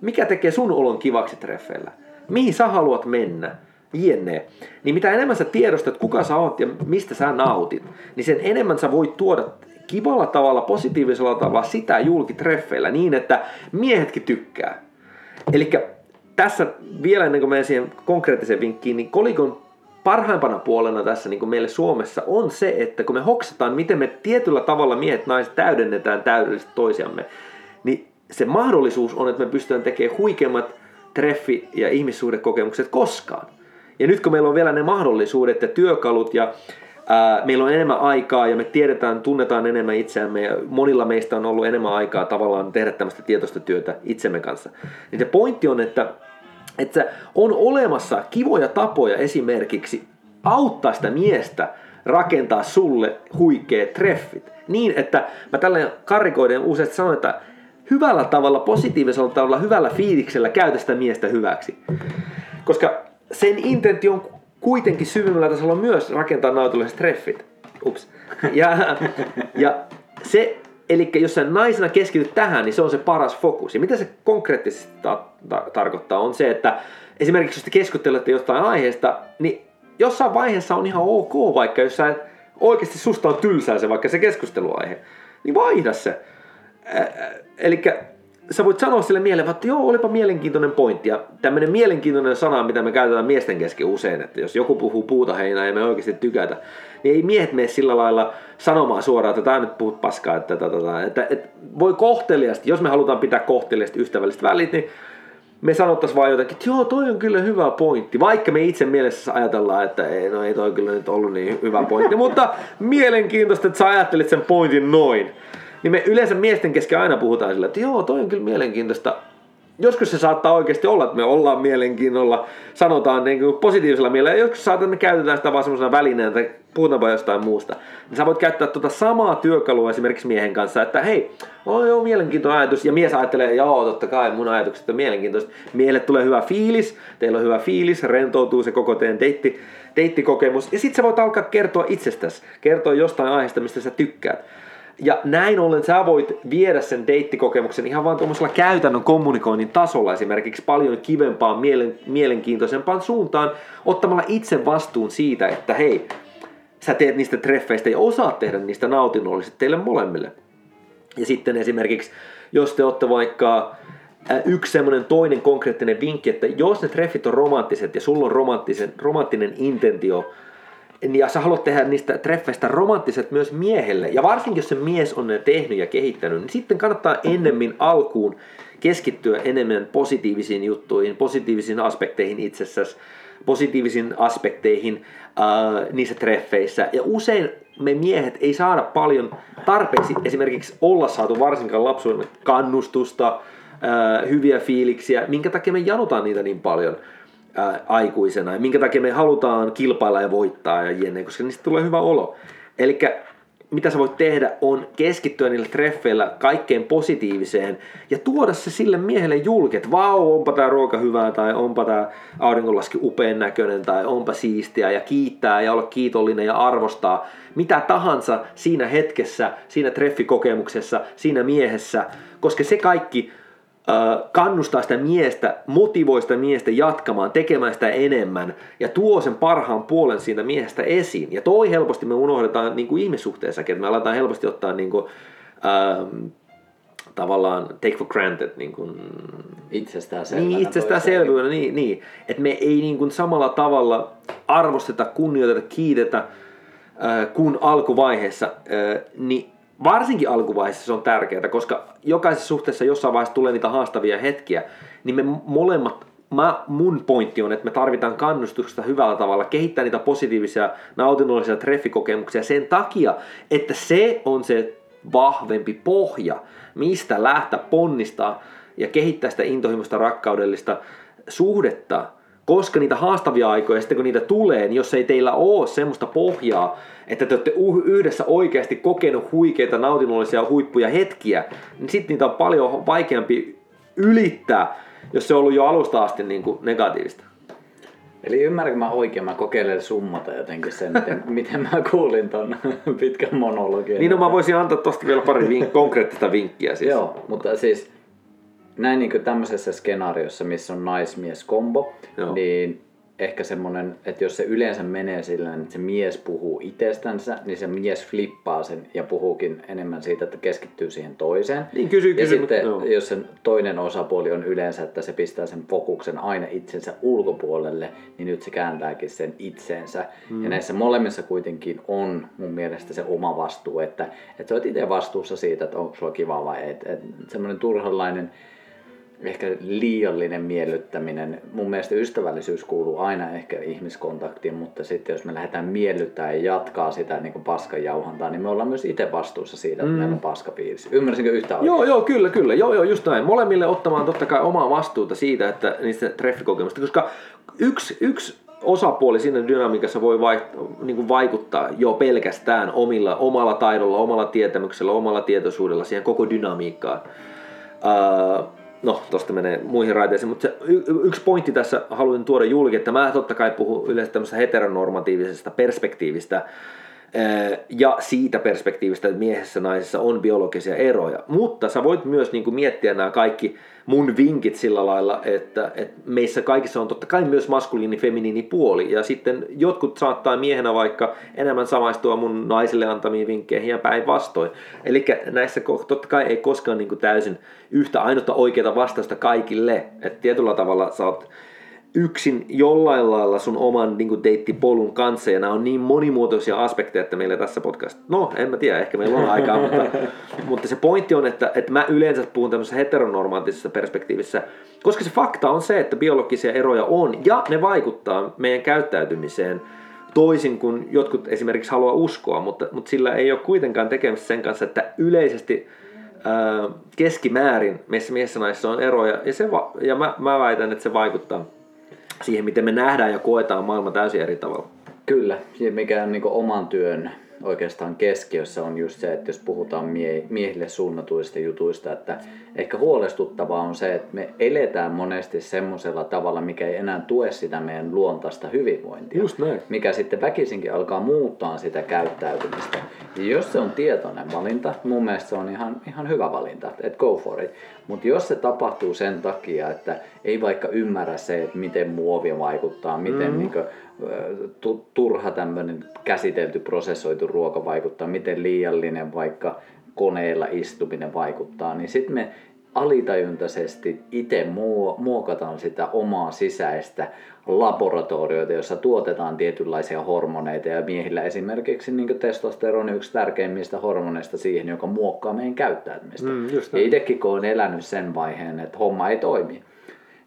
mikä tekee sun olon kivaksi treffeillä, mihin sä haluat mennä, jne. Niin mitä enemmän sä tiedostat, kuka sä oot ja mistä sä nautit, niin sen enemmän sä voit tuoda kivalla tavalla, positiivisella tavalla sitä julkitreffeillä niin, että miehetkin tykkää. Eli tässä vielä ennen kuin menen siihen konkreettiseen vinkkiin, niin kolikon parhaimpana puolena tässä niin kuin meille Suomessa on se, että kun me hoksataan, miten me tietyllä tavalla miehet naiset täydennetään täydellisesti toisiamme, niin se mahdollisuus on, että me pystytään tekemään huikeimmat treffi- ja ihmissuhdekokemukset koskaan. Ja nyt kun meillä on vielä ne mahdollisuudet ja työkalut ja meillä on enemmän aikaa ja me tiedetään, tunnetaan enemmän itseämme ja monilla meistä on ollut enemmän aikaa tavallaan tehdä tämmöistä tietoista työtä itsemme kanssa. Niin se pointti on, että, että on olemassa kivoja tapoja esimerkiksi auttaa sitä miestä rakentaa sulle huikeat treffit. Niin, että mä tällä karikoiden useasti sanon, että hyvällä tavalla, positiivisella tavalla, hyvällä fiiliksellä käytä sitä miestä hyväksi. Koska sen intentio on kuitenkin syvimmällä tasolla myös rakentaa nautolliset treffit. Ups. Ja, ja se, eli jos sä naisena keskityt tähän, niin se on se paras fokus. Ja mitä se konkreettisesti ta- ta- tarkoittaa on se, että esimerkiksi jos te keskustelette jostain aiheesta, niin jossain vaiheessa on ihan ok, vaikka jos sä oikeasti susta on tylsää se vaikka se keskusteluaihe, niin vaihda se. Eli sä voit sanoa sille mieleen, että joo, olipa mielenkiintoinen pointti. Ja tämmöinen mielenkiintoinen sana, mitä me käytetään miesten kesken usein, että jos joku puhuu puuta heinää ja me oikeasti tykätä, niin ei miehet mene sillä lailla sanomaan suoraan, että tämä nyt puhut paskaa. Että, että, että, että, että voi kohteliasti, jos me halutaan pitää kohteliasti ystävälliset välit, niin me sanottaisiin vaan jotenkin, että joo, toi on kyllä hyvä pointti. Vaikka me itse mielessä ajatellaan, että ei, no ei toi kyllä nyt ollut niin hyvä pointti. mutta mielenkiintoista, että sä ajattelit sen pointin noin. Niin me yleensä miesten kesken aina puhutaan sillä, että joo, toi on kyllä mielenkiintoista joskus se saattaa oikeasti olla, että me ollaan mielenkiinnolla, sanotaan niin kuin positiivisella mielellä, joskus saattaa, me käytetään sitä vaan semmoisena välineenä tai puhutaanpa jostain muusta. Niin sä voit käyttää tuota samaa työkalua esimerkiksi miehen kanssa, että hei, on joo mielenkiintoinen ajatus, ja mies ajattelee, joo totta kai mun ajatukset on mielenkiintoista. Miehelle tulee hyvä fiilis, teillä on hyvä fiilis, rentoutuu se koko teidän deitti, deittikokemus, ja sitten sä voit alkaa kertoa itsestäsi, kertoa jostain aiheesta, mistä sä tykkäät. Ja näin ollen sä voit viedä sen deittikokemuksen ihan vaan tuommoisella käytännön kommunikoinnin tasolla esimerkiksi paljon kivempaan, mielen, mielenkiintoisempaan suuntaan, ottamalla itse vastuun siitä, että hei, sä teet niistä treffeistä ja osaat tehdä niistä nautinnolliset teille molemmille. Ja sitten esimerkiksi, jos te olette vaikka yksi semmoinen toinen konkreettinen vinkki, että jos ne treffit on romanttiset ja sulla on romanttisen, romanttinen intentio ja sä haluat tehdä niistä treffeistä romanttiset myös miehelle, ja varsinkin jos se mies on ne tehnyt ja kehittänyt, niin sitten kannattaa ennemmin alkuun keskittyä enemmän positiivisiin juttuihin, positiivisiin aspekteihin itsessäsi, positiivisiin aspekteihin äh, niissä treffeissä. Ja usein me miehet ei saada paljon tarpeeksi esimerkiksi olla saatu varsinkaan lapsuuden kannustusta, äh, hyviä fiiliksiä, minkä takia me janutaan niitä niin paljon – ää, aikuisena ja minkä takia me halutaan kilpailla ja voittaa ja jenne, koska niistä tulee hyvä olo. Eli mitä sä voit tehdä on keskittyä niillä treffeillä kaikkein positiiviseen ja tuoda se sille miehelle julki, että vau, onpa tää ruoka hyvää tai onpa tää auringonlaski upean näköinen tai onpa siistiä ja kiittää ja olla kiitollinen ja arvostaa mitä tahansa siinä hetkessä, siinä treffikokemuksessa, siinä miehessä, koska se kaikki kannustaa sitä miestä, motivoi sitä miestä jatkamaan, tekemään sitä enemmän ja tuo sen parhaan puolen siitä miehestä esiin. Ja toi helposti me unohdetaan niin kuin ihmissuhteessakin, että me aletaan helposti ottaa niin kuin, ähm, tavallaan take for granted. Niin kuin, itsestäänselvänä. Niin, itsestäänselvyydenä, niin, niin. Että me ei niin kuin samalla tavalla arvosteta, kunnioiteta, kiitetä äh, kuin alkuvaiheessa, äh, niin varsinkin alkuvaiheessa se on tärkeää, koska jokaisessa suhteessa jossain vaiheessa tulee niitä haastavia hetkiä, niin me molemmat mä, mun pointti on, että me tarvitaan kannustusta hyvällä tavalla, kehittää niitä positiivisia, nautinnollisia treffikokemuksia sen takia, että se on se vahvempi pohja, mistä lähteä ponnistaa ja kehittää sitä intohimoista rakkaudellista suhdetta, koska niitä haastavia aikoja, sitten kun niitä tulee, niin jos ei teillä ole semmoista pohjaa, että te olette yhdessä oikeasti kokenut huikeita nautinnollisia huippuja hetkiä, niin sitten niitä on paljon vaikeampi ylittää, jos se on ollut jo alusta asti niin kuin negatiivista. Eli ymmärränkö mä oikein, mä kokeilen summata jotenkin sen, miten, *laughs* miten mä kuulin ton *laughs* pitkän monologin. Niin no mä voisin antaa tosta vielä pari vink- konkreettista vinkkiä siis. Joo, mutta siis näin niin tämmöisessä skenaariossa, missä on naismies-kombo, Joo. niin ehkä semmoinen, että jos se yleensä menee sillä että se mies puhuu itsestänsä, niin se mies flippaa sen ja puhuukin enemmän siitä, että keskittyy siihen toiseen. Niin kysy, kysy, ja sitten joo. jos sen toinen osapuoli on yleensä, että se pistää sen fokuksen aina itsensä ulkopuolelle, niin nyt se kääntääkin sen itseensä. Hmm. Ja näissä molemmissa kuitenkin on mun mielestä se oma vastuu, että, että sä oot itse vastuussa siitä, että onko sulla kiva vai ei. Että, että semmoinen turhanlainen ehkä liiallinen miellyttäminen. Mun mielestä ystävällisyys kuuluu aina ehkä ihmiskontaktiin, mutta sitten jos me lähdetään miellyttämään ja jatkaa sitä niin paskan jauhantaa, niin me ollaan myös itse vastuussa siitä, että mm. meillä on paskapiirissä. Ymmärsinkö yhtä oikein? Joo, joo, kyllä, kyllä. Joo, joo, just näin. Molemmille ottamaan totta kai omaa vastuuta siitä, että niistä treffikokemusta, koska yksi, yksi osapuoli siinä dynamiikassa voi niin kuin vaikuttaa jo pelkästään omilla, omalla taidolla, omalla tietämyksellä, omalla tietoisuudella siihen koko dynamiikkaan. Uh, no tosta menee muihin raiteisiin, mutta se y- yksi pointti tässä haluan tuoda julki, että mä totta kai puhun yleensä tämmöisestä heteronormatiivisesta perspektiivistä, ja siitä perspektiivistä, että miehessä ja naisessa on biologisia eroja. Mutta sä voit myös niin kuin miettiä nämä kaikki mun vinkit sillä lailla, että, että meissä kaikissa on totta kai myös maskuliini, feminiini puoli. Ja sitten jotkut saattaa miehenä vaikka enemmän samaistua mun naisille antamiin vinkkeihin ja päinvastoin. Eli näissä totta kai ei koskaan niin kuin täysin yhtä ainutta oikeaa vastausta kaikille. Että tietyllä tavalla sä oot yksin jollain lailla sun oman niin kuin deittipolun kanssa ja nämä on niin monimuotoisia aspekteja, että meillä tässä podcast, no en mä tiedä, ehkä meillä on aikaa, mutta, *laughs* mutta se pointti on, että, että mä yleensä puhun tämmöisessä heteronormaattisessa perspektiivissä, koska se fakta on se, että biologisia eroja on ja ne vaikuttaa meidän käyttäytymiseen toisin kuin jotkut esimerkiksi haluaa uskoa, mutta, mutta sillä ei ole kuitenkaan tekemistä sen kanssa, että yleisesti ää, keskimäärin meissä miehissä naisissa on eroja ja, se va- ja mä, mä väitän, että se vaikuttaa siihen, miten me nähdään ja koetaan maailma täysin eri tavalla. Kyllä, ja mikä on niin oman työn oikeastaan keskiössä on just se, että jos puhutaan mie- miehille suunnatuista jutuista, että ehkä huolestuttavaa on se, että me eletään monesti semmoisella tavalla, mikä ei enää tue sitä meidän luontaista hyvinvointia. Just näin. Mikä sitten väkisinkin alkaa muuttaa sitä käyttäytymistä. Ja jos se on tietoinen valinta, mun mielestä se on ihan, ihan hyvä valinta, että go for it. Mutta jos se tapahtuu sen takia, että ei vaikka ymmärrä se, että miten muovi vaikuttaa, miten mm. niin kuin, turha tämmöinen käsitelty, prosessoitu ruoka vaikuttaa, miten liiallinen vaikka koneella istuminen vaikuttaa, niin sitten me alitajuntaisesti itse muokataan sitä omaa sisäistä laboratorioita, jossa tuotetaan tietynlaisia hormoneita ja miehillä esimerkiksi niin testosteroni yksi tärkeimmistä hormoneista siihen, joka muokkaa meidän käyttäytymistä. Mm, ja itsekin kun olen elänyt sen vaiheen, että homma ei toimi,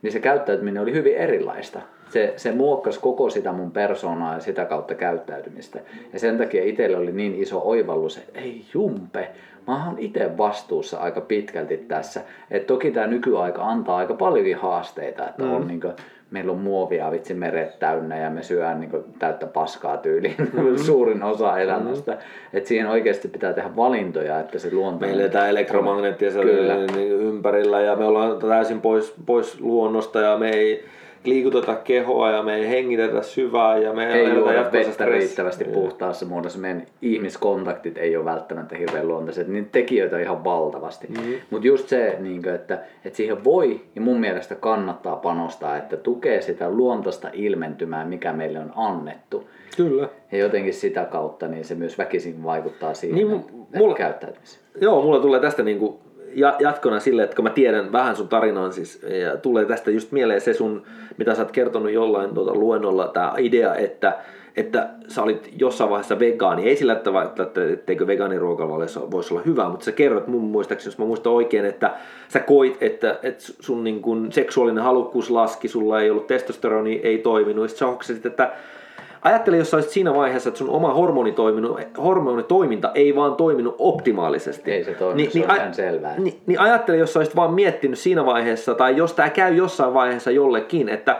niin se käyttäytyminen oli hyvin erilaista se, se muokkasi koko sitä mun persoonaa ja sitä kautta käyttäytymistä. Ja sen takia itselle oli niin iso oivallus, että ei jumpe, mä oon itse vastuussa aika pitkälti tässä. Et toki tämä nykyaika antaa aika paljonkin haasteita, että mm. on niin kuin, meillä on muovia vitsi meret täynnä ja me syön niin kuin, täyttä paskaa tyyliin mm. *laughs* suurin osa elämästä. Mm. Et siihen oikeasti pitää tehdä valintoja, että se luonto... Meillä eletään elektromagneettisella ympärillä ja me ollaan täysin pois, pois luonnosta ja me ei liikuteta kehoa ja me ei hengitetä syvää ja me ei juoda vettä riittävästi puhtaassa muodossa. Meidän ihmiskontaktit ei ole välttämättä hirveän luontaiset. Niin tekijöitä on ihan valtavasti. Mm-hmm. Mutta just se, niin että, että siihen voi ja mun mielestä kannattaa panostaa, että tukee sitä luontaista ilmentymää, mikä meille on annettu. Kyllä. Ja jotenkin sitä kautta niin se myös väkisin vaikuttaa siihen niin, mulla, käyttäytymiseen. Joo, mulla tulee tästä niin kuin ja, jatkona sille, että kun mä tiedän vähän sun tarinan siis, ja tulee tästä just mieleen se sun, mitä sä oot kertonut jollain tuota, luennolla, tämä idea, että, että sä olit jossain vaiheessa vegaani. Ei sillä, että, että etteikö vegaaniruokavaliossa voisi olla hyvä, mutta sä kerrot mun muistaakseni, jos mä muistan oikein, että sä koit, että, että sun niin kun seksuaalinen halukkuus laski, sulla ei ollut testosteroni, ei toiminut. Sitten sä hoksasit, että Ajattele, jos olisit siinä vaiheessa, että sun oma hormonitoiminta ei vaan toiminut optimaalisesti. Ei se toimi, niin, se on niin, ihan selvää. Niin, niin ajattele, jos olisit vaan miettinyt siinä vaiheessa, tai jos tämä käy jossain vaiheessa jollekin, että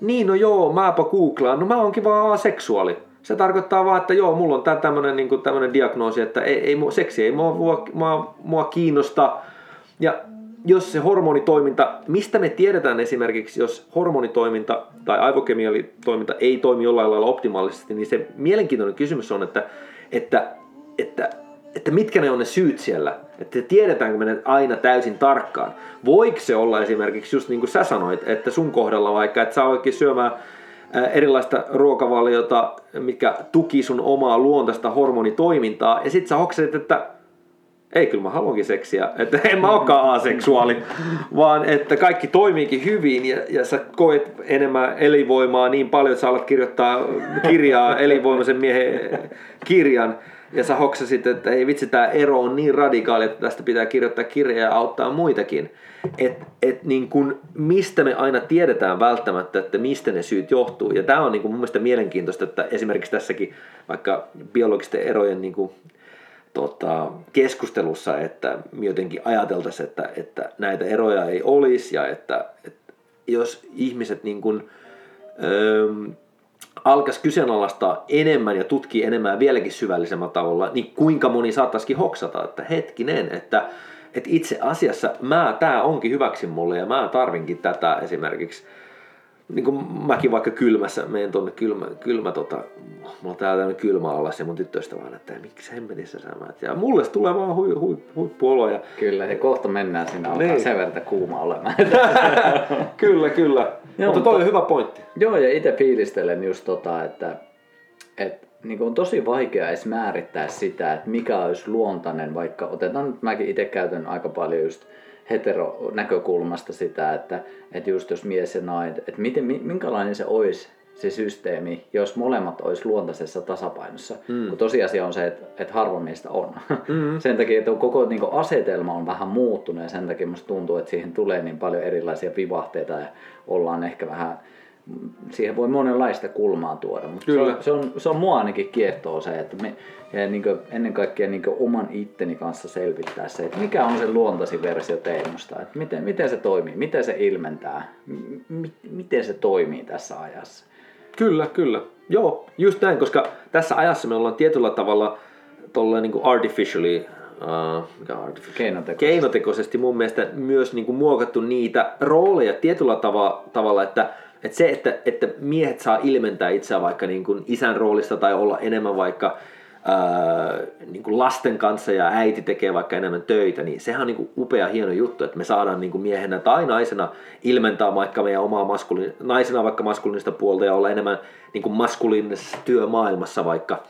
niin no joo, mäpä googlaan, no mä oonkin vaan aseksuaali. Se tarkoittaa vaan, että joo, mulla on tämmöinen niin diagnoosi, että ei, ei, seksi ei mua, mua, mua, mua kiinnosta. Ja jos se hormonitoiminta, mistä me tiedetään esimerkiksi, jos hormonitoiminta tai aivokemiallitoiminta ei toimi jollain lailla optimaalisesti, niin se mielenkiintoinen kysymys on, että, että, että, että mitkä ne on ne syyt siellä, että tiedetäänkö me ne aina täysin tarkkaan. Voiko se olla esimerkiksi just niin kuin sä sanoit, että sun kohdalla vaikka, että sä aloitkin syömään erilaista ruokavaliota, mikä tuki sun omaa luontaista hormonitoimintaa, ja sit sä hoksasit, että ei kyllä mä haluankin seksiä, että en mä olekaan aseksuaali, vaan että kaikki toimiikin hyvin ja, ja sä koet enemmän elinvoimaa niin paljon, että sä alat kirjoittaa kirjaa *laughs* elinvoimaisen miehen kirjan ja sä hoksasit, että ei vitsi, tämä ero on niin radikaali, että tästä pitää kirjoittaa kirjaa ja auttaa muitakin. Et, et niin kun, mistä me aina tiedetään välttämättä, että mistä ne syyt johtuu. Ja tämä on niin kun mun mielestä mielenkiintoista, että esimerkiksi tässäkin vaikka biologisten erojen niin kun tota, keskustelussa, että jotenkin ajateltaisiin, että, että näitä eroja ei olisi ja että, että jos ihmiset niin kuin, öö, alkaisi kyseenalaistaa enemmän ja tutkii enemmän vieläkin syvällisemmällä tavalla, niin kuinka moni saattaisikin hoksata, että hetkinen, että, että itse asiassa mä, tämä onkin hyväksi mulle ja mä tarvinkin tätä esimerkiksi niin kuin mäkin vaikka kylmässä menen tuonne kylmä, kylmä tota, mulla on täällä tämmöinen kylmä alas ja mun tyttöistä vaan, että miksi hemmetissä sä määt. Ja mulle tulee vaan hui, hui, huippuolo. Ja... Kyllä, ja kohta mennään sinne alkaa niin. sen verran kuuma olemaan. *laughs* kyllä, kyllä. Joo, mutta toi on hyvä pointti. Joo, ja itse fiilistelen just tota, että, että niin on tosi vaikea edes määrittää sitä, että mikä olisi luontainen, vaikka otetaan nyt mäkin itse käytän aika paljon just heteronäkökulmasta sitä, että, että just jos mies ja nainen, että miten, minkälainen se olisi se systeemi, jos molemmat olisi luontaisessa tasapainossa. Mm. Kun tosiasia on se, että, että harva meistä on. Mm. *laughs* sen takia, että koko niin kuin, asetelma on vähän muuttunut ja sen takia musta tuntuu, että siihen tulee niin paljon erilaisia vivahteita ja ollaan ehkä vähän siihen voi monenlaista kulmaa tuoda, mutta Kyllä. Se, on, se, on, se on mua ainakin kiehtoo se, että me ja niin kuin, ennen kaikkea niin kuin oman itteni kanssa selvittää se, että mikä on se luontaisin versio teemosta, että miten, miten se toimii, miten se ilmentää, m- miten se toimii tässä ajassa. Kyllä, kyllä. Joo, just näin, koska tässä ajassa me ollaan tietyllä tavalla tolleen niin kuin artificially Uh, mikä artificial? Keinotekoisesti. keinotekoisesti mun mielestä myös niin kuin muokattu niitä rooleja tietyllä tava, tavalla, että, että se, että, että miehet saa ilmentää itseään vaikka niin kuin isän roolista tai olla enemmän vaikka ää, niin kuin lasten kanssa ja äiti tekee vaikka enemmän töitä, niin sehän on niin kuin upea hieno juttu, että me saadaan niin kuin miehenä tai naisena ilmentää vaikka meidän omaa maskuliin, naisena vaikka maskuliinista puolta ja olla enemmän niin kuin maskuliinisessa työmaailmassa vaikka.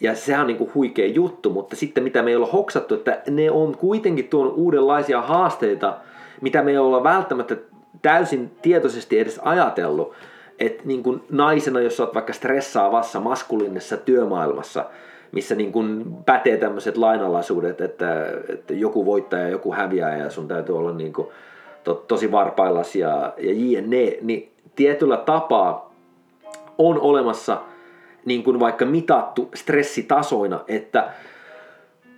Ja sehän on niin kuin huikea juttu, mutta sitten mitä me ei olla hoksattu, että ne on kuitenkin tuon uudenlaisia haasteita, mitä me ei olla välttämättä täysin tietoisesti edes ajatellut. Että niin kuin naisena, jos olet vaikka stressaavassa maskuliinisessa työmaailmassa, missä niin kuin pätee tämmöiset lainalaisuudet, että, että joku voittaa ja joku häviää ja sun täytyy olla niin kuin to, tosi varpaillas ja, ja jne, niin tietyllä tapaa on olemassa niin kuin vaikka mitattu stressitasoina, että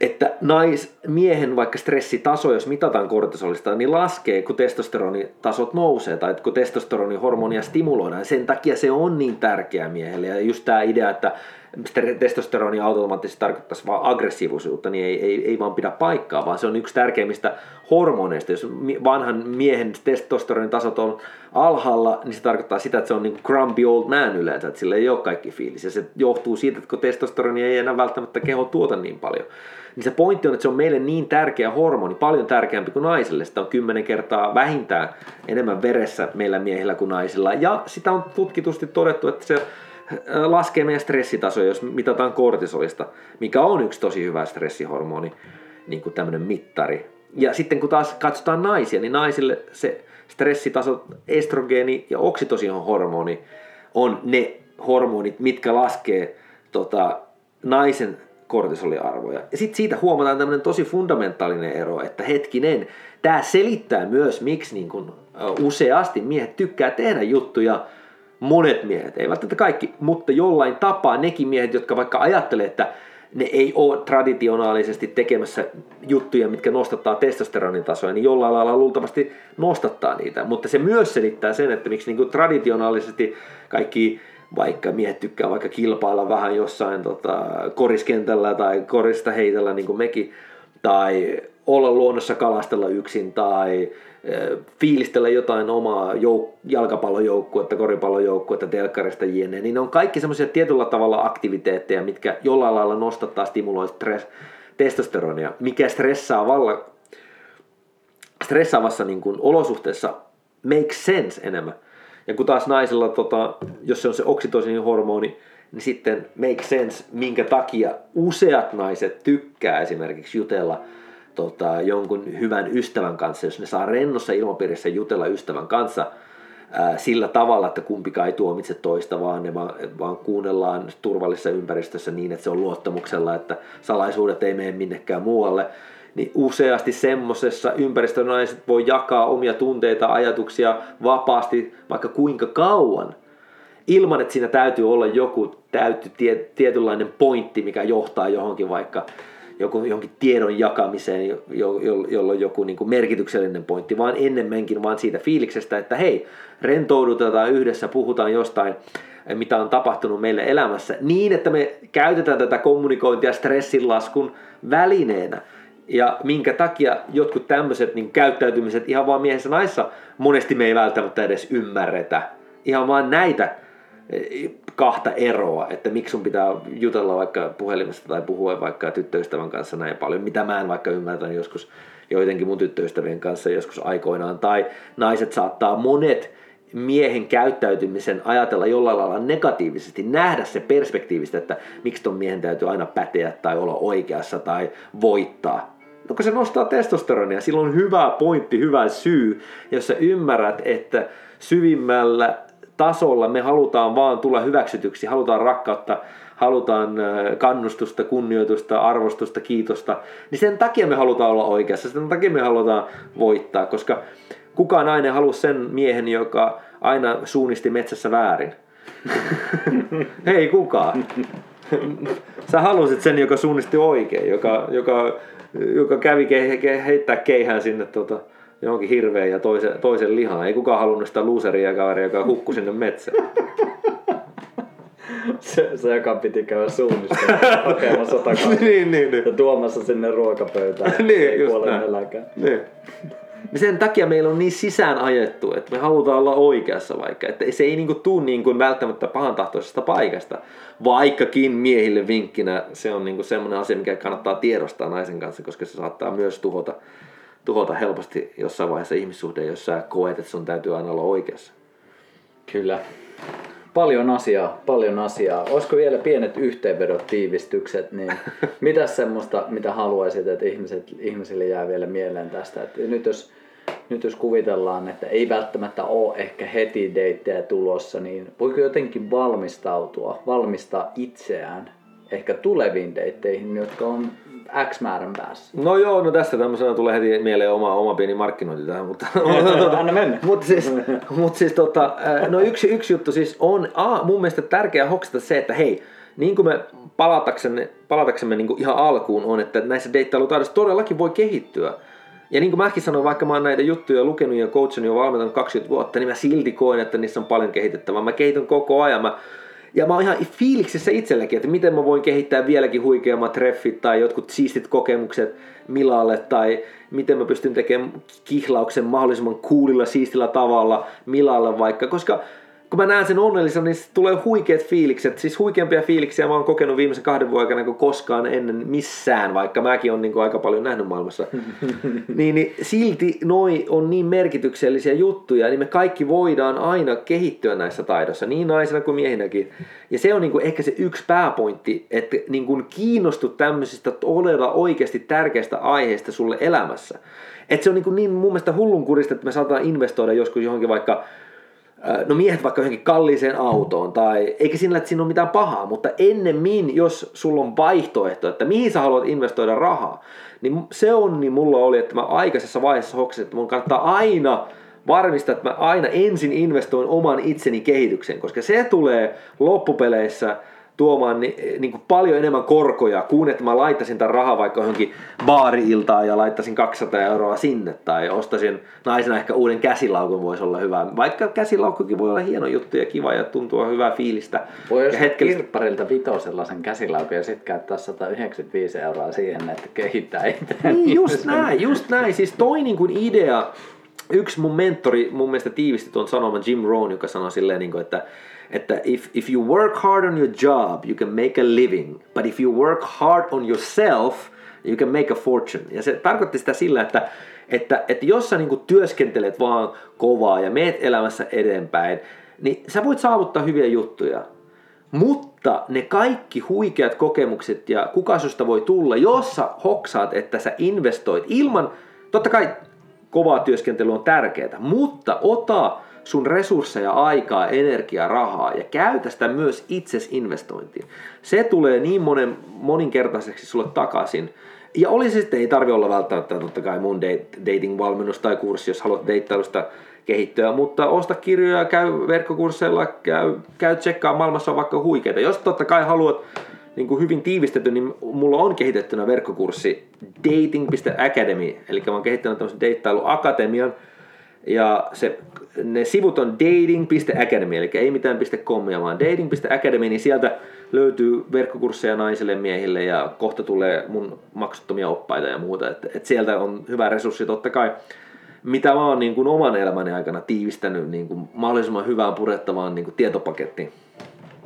että nais, miehen vaikka stressitaso, jos mitataan kortisolista, niin laskee, kun testosteronitasot nousee tai kun testosteronihormonia stimuloidaan. Sen takia se on niin tärkeä miehelle. Ja just tämä idea, että testosteroni automaattisesti tarkoittaisi vain aggressiivisuutta, niin ei, ei, ei vaan pidä paikkaa, vaan se on yksi tärkeimmistä hormoneista. Jos vanhan miehen testosteronin tasot on alhaalla, niin se tarkoittaa sitä, että se on niin grumpy old man yleensä, että sillä ei ole kaikki fiilis. Ja se johtuu siitä, että kun testosteroni ei enää välttämättä keho tuota niin paljon. Niin se pointti on, että se on meille niin tärkeä hormoni, paljon tärkeämpi kuin naisille. Sitä on kymmenen kertaa vähintään enemmän veressä meillä miehillä kuin naisilla. Ja sitä on tutkitusti todettu, että se laskee meidän stressitasoja, jos mitataan kortisolista, mikä on yksi tosi hyvä stressihormoni, niin kuin tämmöinen mittari. Ja sitten kun taas katsotaan naisia, niin naisille se stressitaso, estrogeeni ja oksitosinhormoni on ne hormonit, mitkä laskee tota, naisen kortisoliarvoja. Ja sitten siitä huomataan tämmöinen tosi fundamentaalinen ero, että hetkinen, tämä selittää myös, miksi niin kun, useasti miehet tykkää tehdä juttuja, monet miehet, ei välttämättä kaikki, mutta jollain tapaa nekin miehet, jotka vaikka ajattelee, että ne ei ole traditionaalisesti tekemässä juttuja, mitkä nostattaa testosteronin tasoa, niin jollain lailla luultavasti nostattaa niitä. Mutta se myös selittää sen, että miksi niin kuin traditionaalisesti kaikki vaikka miehet tykkää vaikka kilpailla vähän jossain tota, koriskentällä tai korista heitellä niin kuin mekin, tai olla luonnossa kalastella yksin tai fiilistellä jotain omaa jouk- jalkapallojoukkuetta, koripallojoukkuetta, telkkarista jne, niin ne on kaikki semmoisia tietyllä tavalla aktiviteetteja, mitkä jollain lailla nostattaa, stimuloi stress, testosteronia, mikä stressaa valla, stressaavassa niin kuin olosuhteessa makes sense enemmän. Ja kun taas naisella, tota, jos se on se oksitosinin hormoni, niin sitten make sense, minkä takia useat naiset tykkää esimerkiksi jutella tota, jonkun hyvän ystävän kanssa, jos ne saa rennossa ilmapiirissä jutella ystävän kanssa ää, sillä tavalla, että kumpikaan ei tuomitse toista, vaan ne vaan, vaan kuunnellaan turvallisessa ympäristössä niin, että se on luottamuksella, että salaisuudet ei mene minnekään muualle, niin useasti semmoisessa ympäristössä naiset voi jakaa omia tunteita, ajatuksia vapaasti vaikka kuinka kauan, ilman että siinä täytyy olla joku täytty tie, tietynlainen pointti, mikä johtaa johonkin vaikka joku, johonkin tiedon jakamiseen, jo, jo, jolla on joku niin kuin merkityksellinen pointti, vaan enemmänkin vaan siitä fiiliksestä, että hei, rentoudutaan yhdessä, puhutaan jostain, mitä on tapahtunut meille elämässä, niin että me käytetään tätä kommunikointia stressinlaskun välineenä. Ja minkä takia jotkut tämmöiset niin käyttäytymiset ihan vaan miehessä naissa monesti me ei välttämättä edes ymmärretä. Ihan vaan näitä kahta eroa, että miksi sun pitää jutella vaikka puhelimesta tai puhua vaikka tyttöystävän kanssa näin paljon, mitä mä en vaikka ymmärtänyt joskus joidenkin mun tyttöystävien kanssa joskus aikoinaan, tai naiset saattaa monet miehen käyttäytymisen ajatella jollain lailla negatiivisesti, nähdä se perspektiivistä, että miksi ton miehen täytyy aina päteä tai olla oikeassa tai voittaa. No kun se nostaa testosteronia, silloin on hyvä pointti, hyvä syy, jos sä ymmärrät, että syvimmällä tasolla me halutaan vaan tulla hyväksytyksi, halutaan rakkautta, halutaan kannustusta, kunnioitusta, arvostusta, kiitosta, niin sen takia me halutaan olla oikeassa, sen takia me halutaan voittaa, koska kukaan nainen halua sen miehen, joka aina suunnisti metsässä väärin. *laughs* Hei kukaan. Sä halusit sen, joka suunnisti oikein, joka, joka, joka kävi ke, ke, heittää keihään sinne tota, johonkin hirveän ja toisen, toisen lihaan. Ei kukaan halunnut sitä loseria kaveria, joka hukkui sinne metsään. *laughs* se, se, joka piti käydä suunnista hakemassa *laughs* takaisin niin, niin, niin. ja tuomassa sinne ruokapöytään. *laughs* niin, just näin. Niin. Niin sen takia meillä on niin sisään ajettu, että me halutaan olla oikeassa vaikka. Että se ei niinku tuu niinku välttämättä pahantahtoisesta paikasta. Vaikkakin miehille vinkkinä se on niinku semmoinen asia, mikä kannattaa tiedostaa naisen kanssa, koska se saattaa myös tuhota, tuhota helposti jossain vaiheessa ihmissuhde, jos sä koet, että sun täytyy aina olla oikeassa. Kyllä. Paljon asiaa, paljon asiaa. Olisiko vielä pienet yhteenvedot, tiivistykset, niin *laughs* mitä semmoista, mitä haluaisit, että ihmiset, ihmisille jää vielä mieleen tästä? Että nyt jos nyt jos kuvitellaan, että ei välttämättä ole ehkä heti deittejä tulossa, niin voiko jotenkin valmistautua, valmistaa itseään ehkä tuleviin deitteihin, jotka on X määrän päässä? No joo, no tästä tämmöisenä tulee heti mieleen oma, oma pieni markkinointi tähän, mutta... Anna mennä. *laughs* mutta siis, mut siis tota, no yksi, yksi juttu siis on, a, mun mielestä tärkeää hoksata se, että hei, niin kuin me palataksemme, palataksemme niin kuin ihan alkuun on, että näissä deittailutaidoissa todellakin voi kehittyä. Ja niin kuin mäkin sanoin, vaikka mä oon näitä juttuja lukenut ja coachin jo valmentanut 20 vuotta, niin mä silti koen, että niissä on paljon kehitettävää. Mä kehitän koko ajan. Mä, ja mä oon ihan fiiliksissä itselläkin, että miten mä voin kehittää vieläkin huikeammat treffit tai jotkut siistit kokemukset Milalle tai miten mä pystyn tekemään kihlauksen mahdollisimman kuulilla, siistillä tavalla Milalle vaikka, koska kun mä näen sen onnellisena, niin tulee huikeat fiilikset. Siis huikeampia fiiliksiä mä oon kokenut viimeisen kahden vuoden aikana kuin koskaan ennen missään, vaikka mäkin on niin aika paljon nähnyt maailmassa. *laughs* niin, niin silti noi on niin merkityksellisiä juttuja, niin me kaikki voidaan aina kehittyä näissä taidoissa, niin naisena kuin miehinäkin. Ja se on niin kuin ehkä se yksi pääpointti, että niin kuin kiinnostut tämmöisistä todella oikeasti tärkeistä aiheista sulle elämässä. Että se on niin, kuin niin mun mielestä hullunkurista, että me saadaan investoida joskus johonkin vaikka no miehet vaikka johonkin kalliiseen autoon, tai eikä siinä, että siinä ole mitään pahaa, mutta ennemmin, jos sulla on vaihtoehto, että mihin sä haluat investoida rahaa, niin se on, niin mulla oli, että mä aikaisessa vaiheessa hoksin, että mun kannattaa aina varmistaa, että mä aina ensin investoin oman itseni kehitykseen, koska se tulee loppupeleissä – tuomaan ni, niin kuin paljon enemmän korkoja kuin että mä laittaisin tämän rahaa vaikka johonkin baari-iltaan ja laittaisin 200 euroa sinne tai ostaisin naisena ehkä uuden käsilaukun voisi olla hyvä. Vaikka käsilaukkukin voi olla hieno juttu ja kiva ja tuntua hyvää fiilistä. Voi ostaa hetkellistä... kirpparilta vitosella sen käsilaukun ja sitten käyttää 195 euroa siihen, että kehittää itseään. Niin, just näin, just näin. Siis toi niin kuin idea, yksi mun mentori mun mielestä tiivisti tuon sanoman Jim Rohn, joka sanoi silleen, niin kuin, että että if, if you work hard on your job, you can make a living. But if you work hard on yourself, you can make a fortune. Ja se tarkoitti sitä sillä, että, että, että jos sä niin työskentelet vaan kovaa ja meet elämässä eteenpäin, niin sä voit saavuttaa hyviä juttuja. Mutta ne kaikki huikeat kokemukset ja kuka susta voi tulla, jos sä hoksaat, että sä investoit ilman, totta kai kovaa työskentely on tärkeää, mutta ota sun resursseja, aikaa, energiaa, rahaa ja käytä sitä myös itses investointiin. Se tulee niin monen, moninkertaiseksi sulle takaisin. Ja oli se sitten, ei tarvi olla välttämättä totta kai mun dating-valmennus tai kurssi, jos haluat deittailusta kehittyä, mutta osta kirjoja, käy verkkokursseilla, käy, käy tsekkaa, maailmassa on vaikka huikeita. Jos totta kai haluat niin kuin hyvin tiivistetty, niin mulla on kehitettynä verkkokurssi dating.academy, eli mä oon kehittänyt tämmöisen deittailuakatemian, ja se, ne sivut on dating.academy, eli ei mitään .comia, vaan dating.academy, niin sieltä löytyy verkkokursseja naisille, miehille ja kohta tulee mun maksuttomia oppaita ja muuta. Et, et sieltä on hyvä resurssi totta kai, mitä mä oon niin kuin oman elämäni aikana tiivistänyt niin kuin mahdollisimman hyvään purettavaan niin kuin tietopakettiin.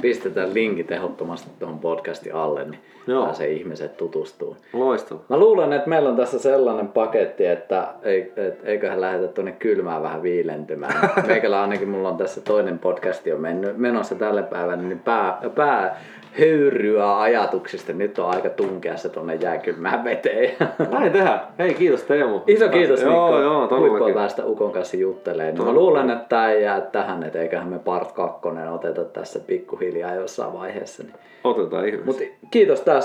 pistetään linkit ehdottomasti tuohon podcastin alle, niin Joo. pääsee ihmiset tutustuu. Loistava. Mä luulen, että meillä on tässä sellainen paketti, että ei, et, eiköhän lähdetä tuonne kylmään vähän viilentymään. *laughs* Meikällä ainakin mulla on tässä toinen podcasti on mennyt, menossa tälle päivälle, niin pää, pää höyryä ajatuksista. Nyt on aika tunkea se tuonne jääkylmään veteen. *laughs* Näin tehdään. Hei, kiitos Teemu. Iso kiitos Mikko. Joo, joo, todellakin. päästä Ukon kanssa juttelemaan. Mä Todellakin. luulen, että tämä ei jää tähän, että eiköhän me part kakkonen oteta tässä pikkuhiljaa jossain vaiheessa. Niin. Otetaan ihmeessä. Mutta kiitos tästä.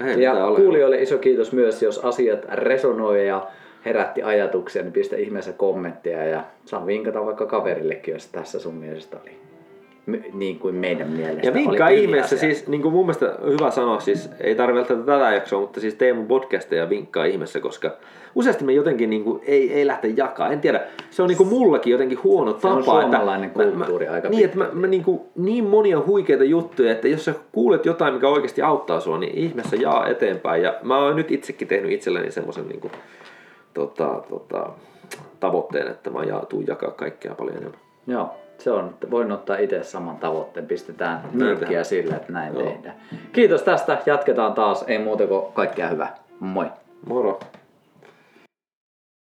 Ei mitään ja ole. kuulijoille iso kiitos myös, jos asiat resonoi ja herätti ajatuksia, niin pistä ihmeessä kommenttia ja saa vinkata vaikka kaverillekin, jos tässä sun mielestä oli niin kuin meidän mielestä Ja hyviä ihmeessä, asioita. siis niin kuin mun mielestä hyvä sanoa, siis ei tarvitse tätä jaksoa, mutta siis Teemun podcasteja vinkkaa ihmeessä, koska useasti me jotenkin niin kuin, ei, ei lähteä jakaa. En tiedä, se on niin kuin mullakin jotenkin huono tapa. on suomalainen että kulttuuri mä, aika Niin, että mä, mä niin, kuin, niin monia huikeita juttuja, että jos sä kuulet jotain, mikä oikeasti auttaa sua, niin ihmeessä jaa eteenpäin. Ja mä oon nyt itsekin tehnyt itselleni semmoisen niin kuin, tota, tota, tavoitteen, että mä ja- tuun jakaa kaikkea paljon enemmän. Joo, se on. Voin ottaa itse saman tavoitteen. Pistetään nyrkkiä tehdään. sille, että näin Joo. tehdään. Kiitos tästä. Jatketaan taas. Ei muuta kuin kaikkea hyvää. Moi. Moro!